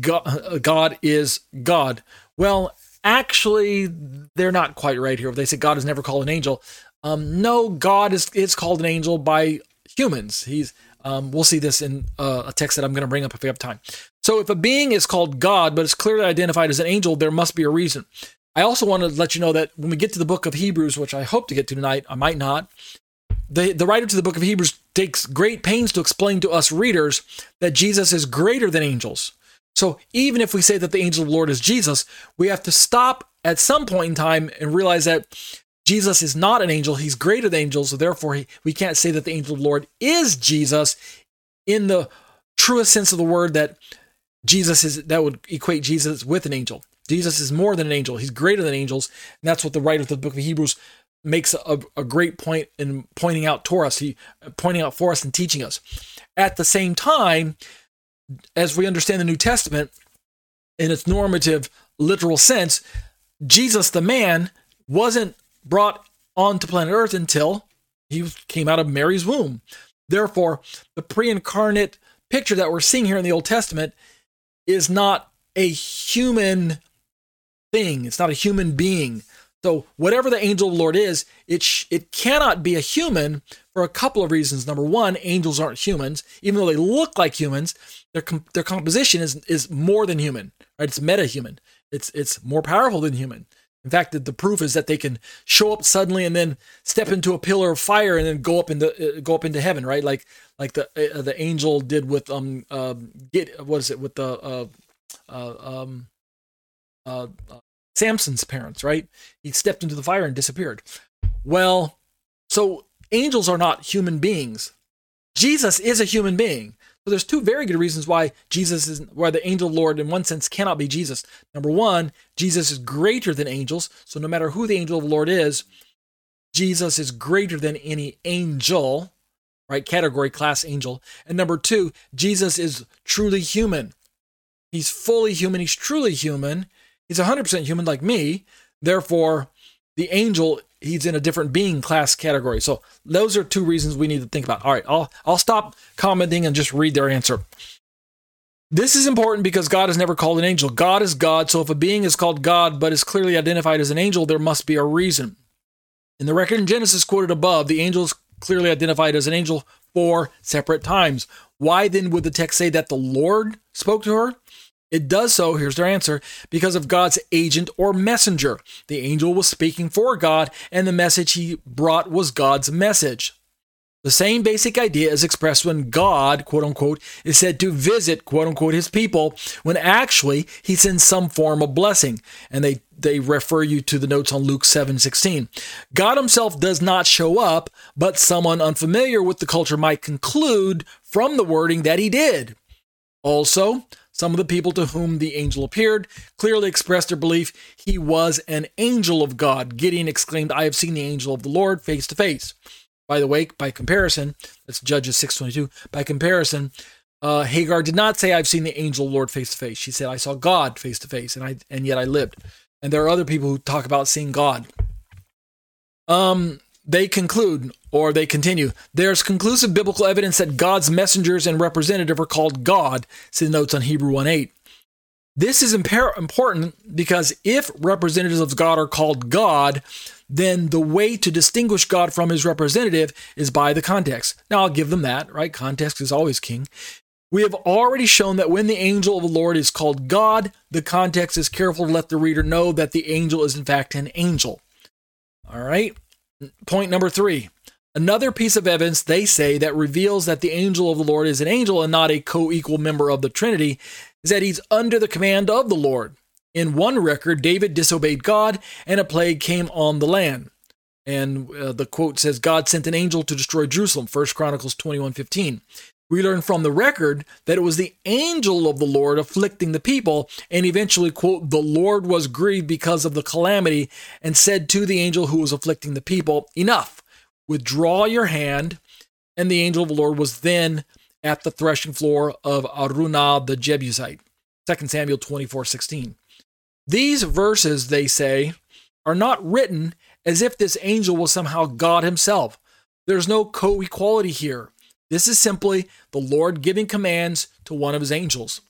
God, is God. Well, actually, they're not quite right here. They say God is never called an angel. Um, no, God is is called an angel by humans. He's um, we'll see this in uh, a text that I'm going to bring up if we have time. So, if a being is called God but it's clearly identified as an angel, there must be a reason. I also want to let you know that when we get to the book of Hebrews, which I hope to get to tonight, I might not, the, the writer to the book of Hebrews takes great pains to explain to us readers that Jesus is greater than angels. So even if we say that the angel of the Lord is Jesus, we have to stop at some point in time and realize that Jesus is not an angel. He's greater than angels. So therefore, he, we can't say that the angel of the Lord is Jesus in the truest sense of the word that Jesus is, that would equate Jesus with an angel. Jesus is more than an angel. He's greater than angels. And that's what the writer of the book of Hebrews makes a, a great point in pointing out to us, he pointing out for us and teaching us. At the same time, as we understand the New Testament in its normative, literal sense, Jesus the man wasn't brought onto planet Earth until he came out of Mary's womb. Therefore, the pre incarnate picture that we're seeing here in the Old Testament is not a human thing, it's not a human being. So whatever the angel of the Lord is, it sh- it cannot be a human for a couple of reasons. Number one, angels aren't humans, even though they look like humans. Their com- their composition is is more than human. Right? It's meta-human. It's it's more powerful than human. In fact, the, the proof is that they can show up suddenly and then step into a pillar of fire and then go up into uh, go up into heaven. Right? Like like the uh, the angel did with um uh, get what is it with the uh, uh um uh, uh Samson's parents, right? He stepped into the fire and disappeared. Well, so angels are not human beings. Jesus is a human being. So there's two very good reasons why Jesus is why the angel Lord in one sense cannot be Jesus. Number one, Jesus is greater than angels. So no matter who the angel of the Lord is, Jesus is greater than any angel, right? Category class angel. And number two, Jesus is truly human. He's fully human. He's truly human. He's 100% human like me. Therefore, the angel, he's in a different being class category. So those are two reasons we need to think about. All right, I'll, I'll stop commenting and just read their answer. This is important because God is never called an angel. God is God. So if a being is called God but is clearly identified as an angel, there must be a reason. In the record in Genesis quoted above, the angel is clearly identified as an angel four separate times. Why then would the text say that the Lord spoke to her? It does so, here's their answer, because of God's agent or messenger. The angel was speaking for God, and the message he brought was God's message. The same basic idea is expressed when God, quote unquote, is said to visit, quote unquote, his people, when actually he sends some form of blessing. And they, they refer you to the notes on Luke 7 16. God himself does not show up, but someone unfamiliar with the culture might conclude from the wording that he did. Also, Some of the people to whom the angel appeared clearly expressed their belief he was an angel of God. Gideon exclaimed, I have seen the angel of the Lord face to face. By the way, by comparison, that's Judges 622. By comparison, uh, Hagar did not say, I've seen the angel Lord face to face. She said, I saw God face to face, and I and yet I lived. And there are other people who talk about seeing God. Um, they conclude or they continue there's conclusive biblical evidence that god's messengers and representative are called god see the notes on hebrew 1 8 this is impar- important because if representatives of god are called god then the way to distinguish god from his representative is by the context now i'll give them that right context is always king we have already shown that when the angel of the Lord is called God, the context is careful to let the reader know that the angel is in fact an angel. All right. Point number three. Another piece of evidence they say that reveals that the angel of the Lord is an angel and not a co equal member of the Trinity is that he's under the command of the Lord. In one record, David disobeyed God and a plague came on the land. And uh, the quote says, God sent an angel to destroy Jerusalem, 1 Chronicles 21 15 we learn from the record that it was the angel of the Lord afflicting the people, and eventually, quote, the Lord was grieved because of the calamity and said to the angel who was afflicting the people, Enough, withdraw your hand. And the angel of the Lord was then at the threshing floor of Araunah the Jebusite. 2 Samuel 24 16. These verses, they say, are not written as if this angel was somehow God himself. There's no co equality here. This is simply the Lord giving commands to one of his angels.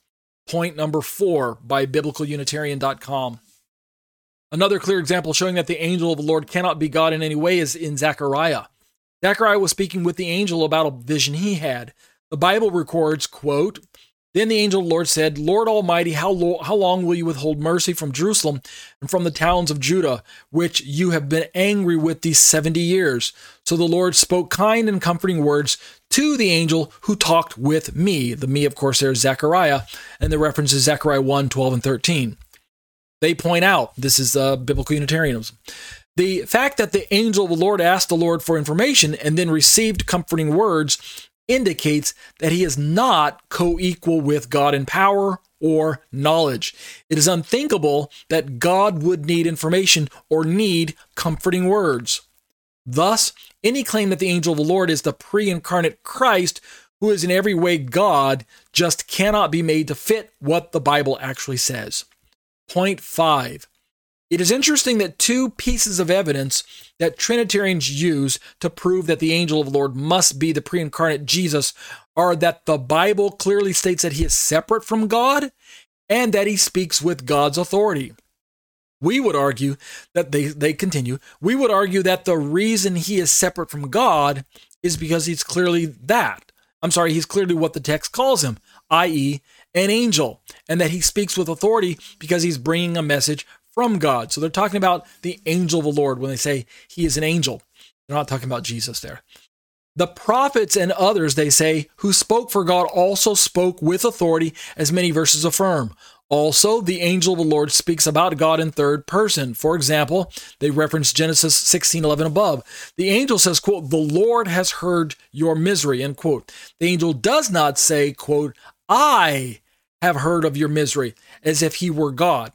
Point number four by biblicalunitarian.com. Another clear example showing that the angel of the Lord cannot be God in any way is in Zechariah. Zechariah was speaking with the angel about a vision he had. The Bible records, quote, then the angel of the Lord said, Lord Almighty, how, lo- how long will you withhold mercy from Jerusalem and from the towns of Judah, which you have been angry with these 70 years? So the Lord spoke kind and comforting words to the angel who talked with me. The me, of course, there is Zechariah, and the reference is Zechariah 1 12 and 13. They point out this is uh, biblical Unitarianism. The fact that the angel of the Lord asked the Lord for information and then received comforting words indicates that he is not co equal with God in power or knowledge. It is unthinkable that God would need information or need comforting words. Thus, any claim that the angel of the Lord is the pre incarnate Christ, who is in every way God, just cannot be made to fit what the Bible actually says. Point five it is interesting that two pieces of evidence that Trinitarians use to prove that the angel of the Lord must be the pre incarnate Jesus are that the Bible clearly states that he is separate from God and that he speaks with God's authority. We would argue that they, they continue, we would argue that the reason he is separate from God is because he's clearly that. I'm sorry, he's clearly what the text calls him, i.e., an angel, and that he speaks with authority because he's bringing a message from God. So they're talking about the angel of the Lord when they say he is an angel. They're not talking about Jesus there. The prophets and others, they say, who spoke for God also spoke with authority, as many verses affirm. Also, the angel of the Lord speaks about God in third person. For example, they reference Genesis 16, 11 above. The angel says, quote, the Lord has heard your misery, end quote. The angel does not say, quote, I have heard of your misery, as if he were God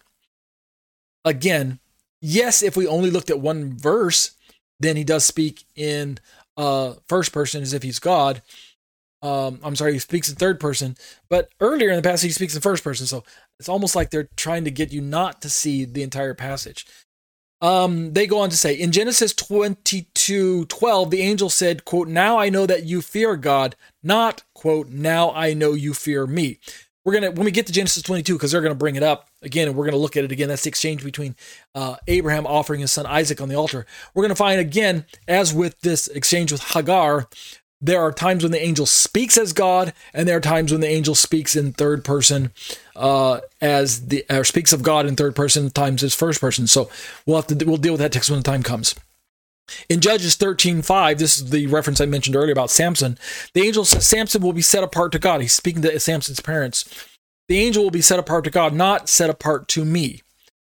again, yes, if we only looked at one verse, then he does speak in uh, first person as if he's God. Um, I'm sorry, he speaks in third person, but earlier in the passage he speaks in first person. So it's almost like they're trying to get you not to see the entire passage. Um, they go on to say in Genesis 22 12, the angel said, quote, Now I know that you fear God, not, quote, now I know you fear me we're gonna when we get to Genesis 22 because they're gonna bring it up again, and we're gonna look at it again. That's the exchange between uh, Abraham offering his son Isaac on the altar. We're gonna find again, as with this exchange with Hagar, there are times when the angel speaks as God, and there are times when the angel speaks in third person, uh, as the or speaks of God in third person, times as first person. So we'll have to we'll deal with that text when the time comes. In Judges 13:5, this is the reference I mentioned earlier about Samson. The angel says Samson will be set apart to God. He's speaking to Samson's parents. The angel will be set apart to God, not set apart to me.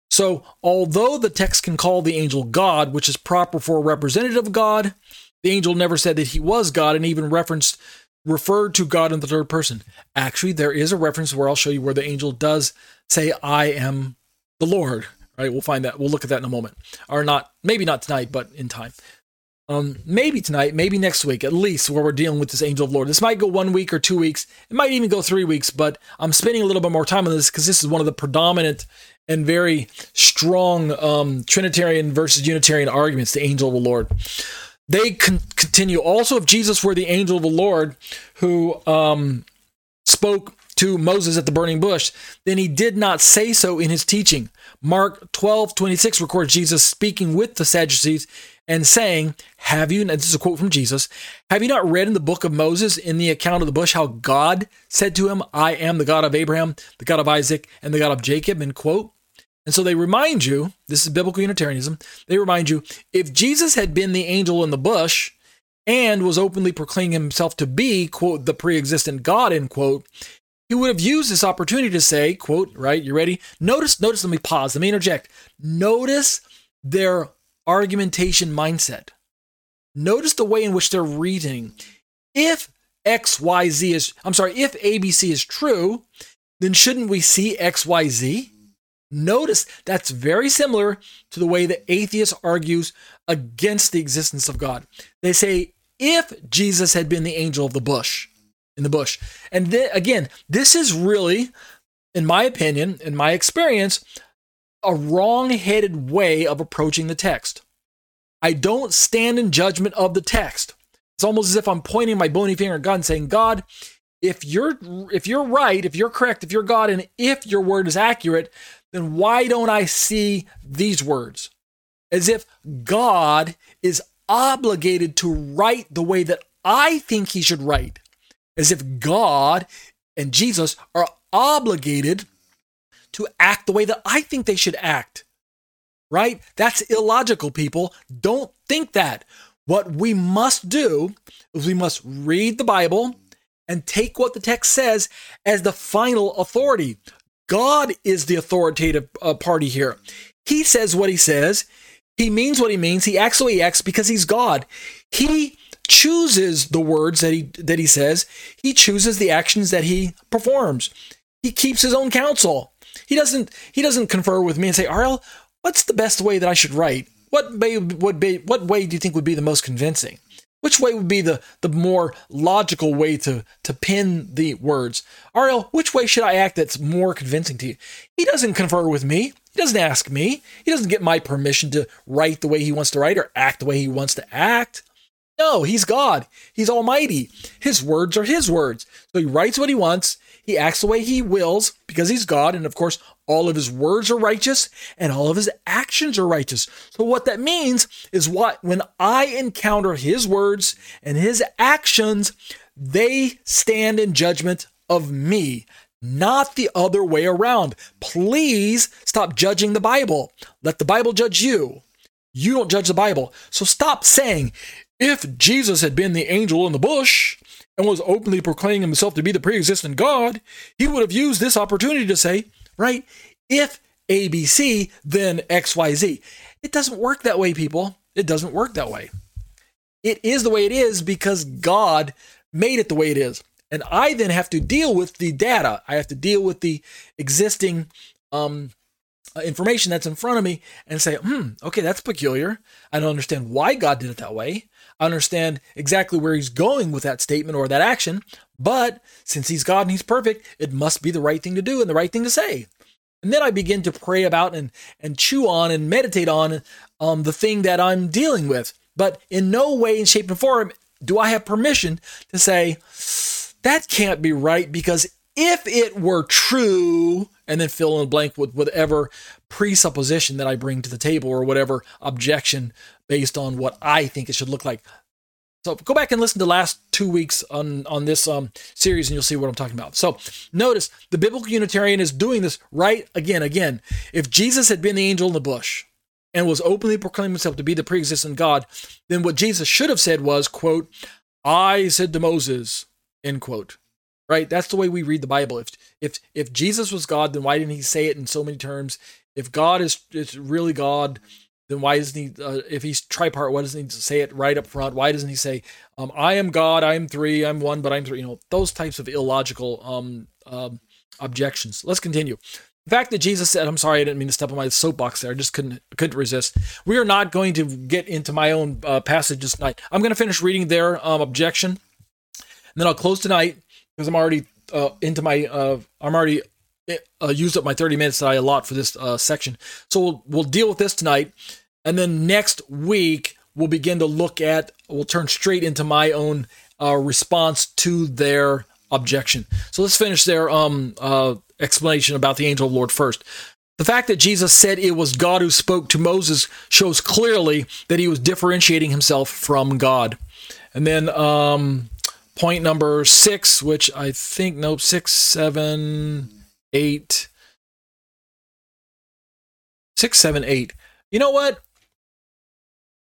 So, although the text can call the angel God, which is proper for a representative of God, the angel never said that he was God and even referenced referred to God in the third person. Actually, there is a reference where I'll show you where the angel does say, I am the Lord. Right? We'll find that. We'll look at that in a moment. Or not, maybe not tonight, but in time. Um, maybe tonight, maybe next week, at least, where we're dealing with this angel of Lord. This might go one week or two weeks. It might even go three weeks, but I'm spending a little bit more time on this because this is one of the predominant and very strong um, Trinitarian versus Unitarian arguments, the angel of the Lord. They con- continue. Also, if Jesus were the angel of the Lord who um, spoke to Moses at the burning bush, then he did not say so in his teaching. Mark 12, 26 records Jesus speaking with the Sadducees and saying, Have you, this is a quote from Jesus, have you not read in the book of Moses in the account of the bush how God said to him, I am the God of Abraham, the God of Isaac, and the God of Jacob? End quote. And so they remind you, this is biblical Unitarianism, they remind you, if Jesus had been the angel in the bush and was openly proclaiming himself to be, quote, the pre existent God, end quote, he would have used this opportunity to say, quote, right, you ready? Notice, notice, let me pause, let me interject. Notice their argumentation mindset. Notice the way in which they're reading. If XYZ is, I'm sorry, if ABC is true, then shouldn't we see XYZ? Notice that's very similar to the way the atheist argues against the existence of God. They say, if Jesus had been the angel of the bush, in the bush. And th- again, this is really, in my opinion, in my experience, a wrong headed way of approaching the text. I don't stand in judgment of the text. It's almost as if I'm pointing my bony finger at God and saying, God, if you're if you're right, if you're correct, if you're God, and if your word is accurate, then why don't I see these words? As if God is obligated to write the way that I think he should write. As if God and Jesus are obligated to act the way that I think they should act. Right? That's illogical, people. Don't think that. What we must do is we must read the Bible and take what the text says as the final authority. God is the authoritative uh, party here. He says what he says. He means what he means. He acts what he acts because he's God. He chooses the words that he that he says. He chooses the actions that he performs. He keeps his own counsel. He doesn't he doesn't confer with me and say, Ariel, what's the best way that I should write? What would be what way do you think would be the most convincing? Which way would be the, the more logical way to, to pin the words? Ariel, which way should I act that's more convincing to you? He doesn't confer with me. He doesn't ask me. He doesn't get my permission to write the way he wants to write or act the way he wants to act. No, he's God. He's almighty. His words are his words. So he writes what he wants. He acts the way he wills because he's God. And of course, all of his words are righteous and all of his actions are righteous. So what that means is what when I encounter his words and his actions, they stand in judgment of me, not the other way around. Please stop judging the Bible. Let the Bible judge you. You don't judge the Bible. So stop saying, if Jesus had been the angel in the bush and was openly proclaiming himself to be the pre existent God, he would have used this opportunity to say, right, if ABC, then XYZ. It doesn't work that way, people. It doesn't work that way. It is the way it is because God made it the way it is. And I then have to deal with the data. I have to deal with the existing um, uh, information that's in front of me and say, hmm, okay, that's peculiar. I don't understand why God did it that way. I understand exactly where he's going with that statement or that action, but since he's God and he's perfect, it must be the right thing to do and the right thing to say. And then I begin to pray about and, and chew on and meditate on um, the thing that I'm dealing with. But in no way, in shape, and form do I have permission to say, that can't be right because if it were true, and then fill in the blank with whatever presupposition that I bring to the table or whatever objection based on what I think it should look like. So go back and listen to the last two weeks on on this um, series, and you'll see what I'm talking about. So notice the biblical Unitarian is doing this right again, again. If Jesus had been the angel in the bush and was openly proclaiming himself to be the pre-existent God, then what Jesus should have said was, "quote I said to Moses," end quote. Right? That's the way we read the Bible. If if if Jesus was God, then why didn't he say it in so many terms? If God is is really God, then why doesn't he, uh, if he's tripart, why doesn't he say it right up front? Why doesn't he say, um, I am God, I am three, I'm one, but I'm three? You know, those types of illogical um, um, objections. Let's continue. The fact that Jesus said, I'm sorry, I didn't mean to step on my soapbox there. I just couldn't couldn't resist. We are not going to get into my own uh, passages tonight. I'm going to finish reading their um, objection, and then I'll close tonight because I'm already uh, into my. Uh, I'm already uh, used up my 30 minutes that I allot for this uh, section. So we'll we'll deal with this tonight, and then next week we'll begin to look at. We'll turn straight into my own uh, response to their objection. So let's finish their um uh explanation about the angel of the Lord first. The fact that Jesus said it was God who spoke to Moses shows clearly that he was differentiating himself from God. And then um, point number six, which I think, nope, six, seven, eight, six, seven, eight. You know what?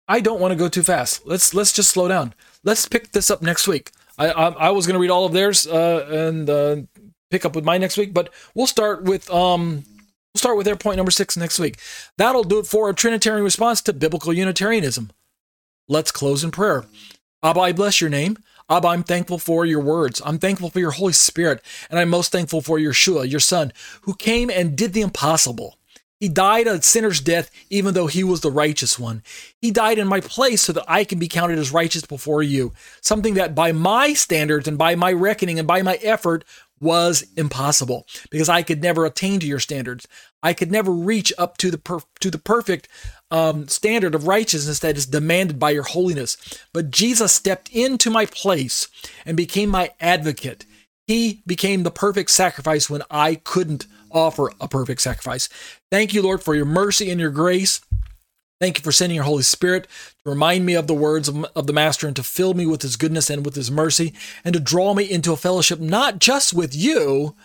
I don't want to go too fast. Let's let's just slow down. Let's pick this up next week. I I, I was to read all of theirs uh, and uh, pick up with my next week, but we'll start with um we'll start with their point number six next week. That'll do it for a Trinitarian response to biblical Unitarianism. Let's close in prayer. Abba, I bless your name. Abba, I'm thankful for your words. I'm thankful for your Holy Spirit, and I'm most thankful for Yeshua, your Son, who came and did the impossible. He died a sinner's death, even though he was the righteous one. He died in my place so that I can be counted as righteous before you, something that by my standards and by my reckoning and by my effort was impossible because I could never attain to your standards. I could never reach up to the per- to the perfect um, standard of righteousness that is demanded by your holiness. But Jesus stepped into my place and became my advocate. He became the perfect sacrifice when I couldn't offer a perfect sacrifice. Thank you, Lord, for your mercy and your grace. Thank you for sending your Holy Spirit to remind me of the words of, of, the Master and to fill me with his goodness and with his mercy and to draw me into a fellowship not just with you,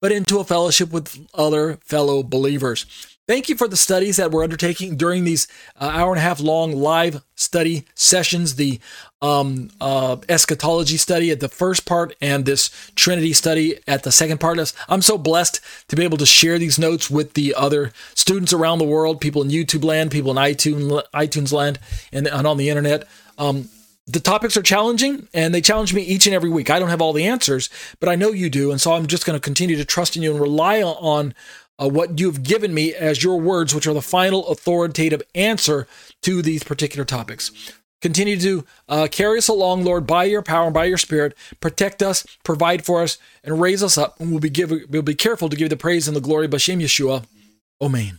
but into a fellowship with other fellow believers. Thank you for the studies that we're undertaking during these uh, hour and a half long live study sessions, the um, uh, eschatology study at the first part and this Trinity study at the second part. I'm so blessed to be able to share these notes with the other students around the world, people in YouTube land, people in iTunes, iTunes land, and, and on the internet. Um, the topics are challenging and they challenge me each and every week. I don't have all the answers, but I know you do. And so I'm just going to continue to trust in you and rely on uh, what you've given me as your words, which are the final authoritative answer to these particular topics. Continue to uh, carry us along, Lord, by your power and by your spirit. Protect us, provide for us, and raise us up. And we'll be, give, we'll be careful to give the praise and the glory. Bashem Yeshua. Amen.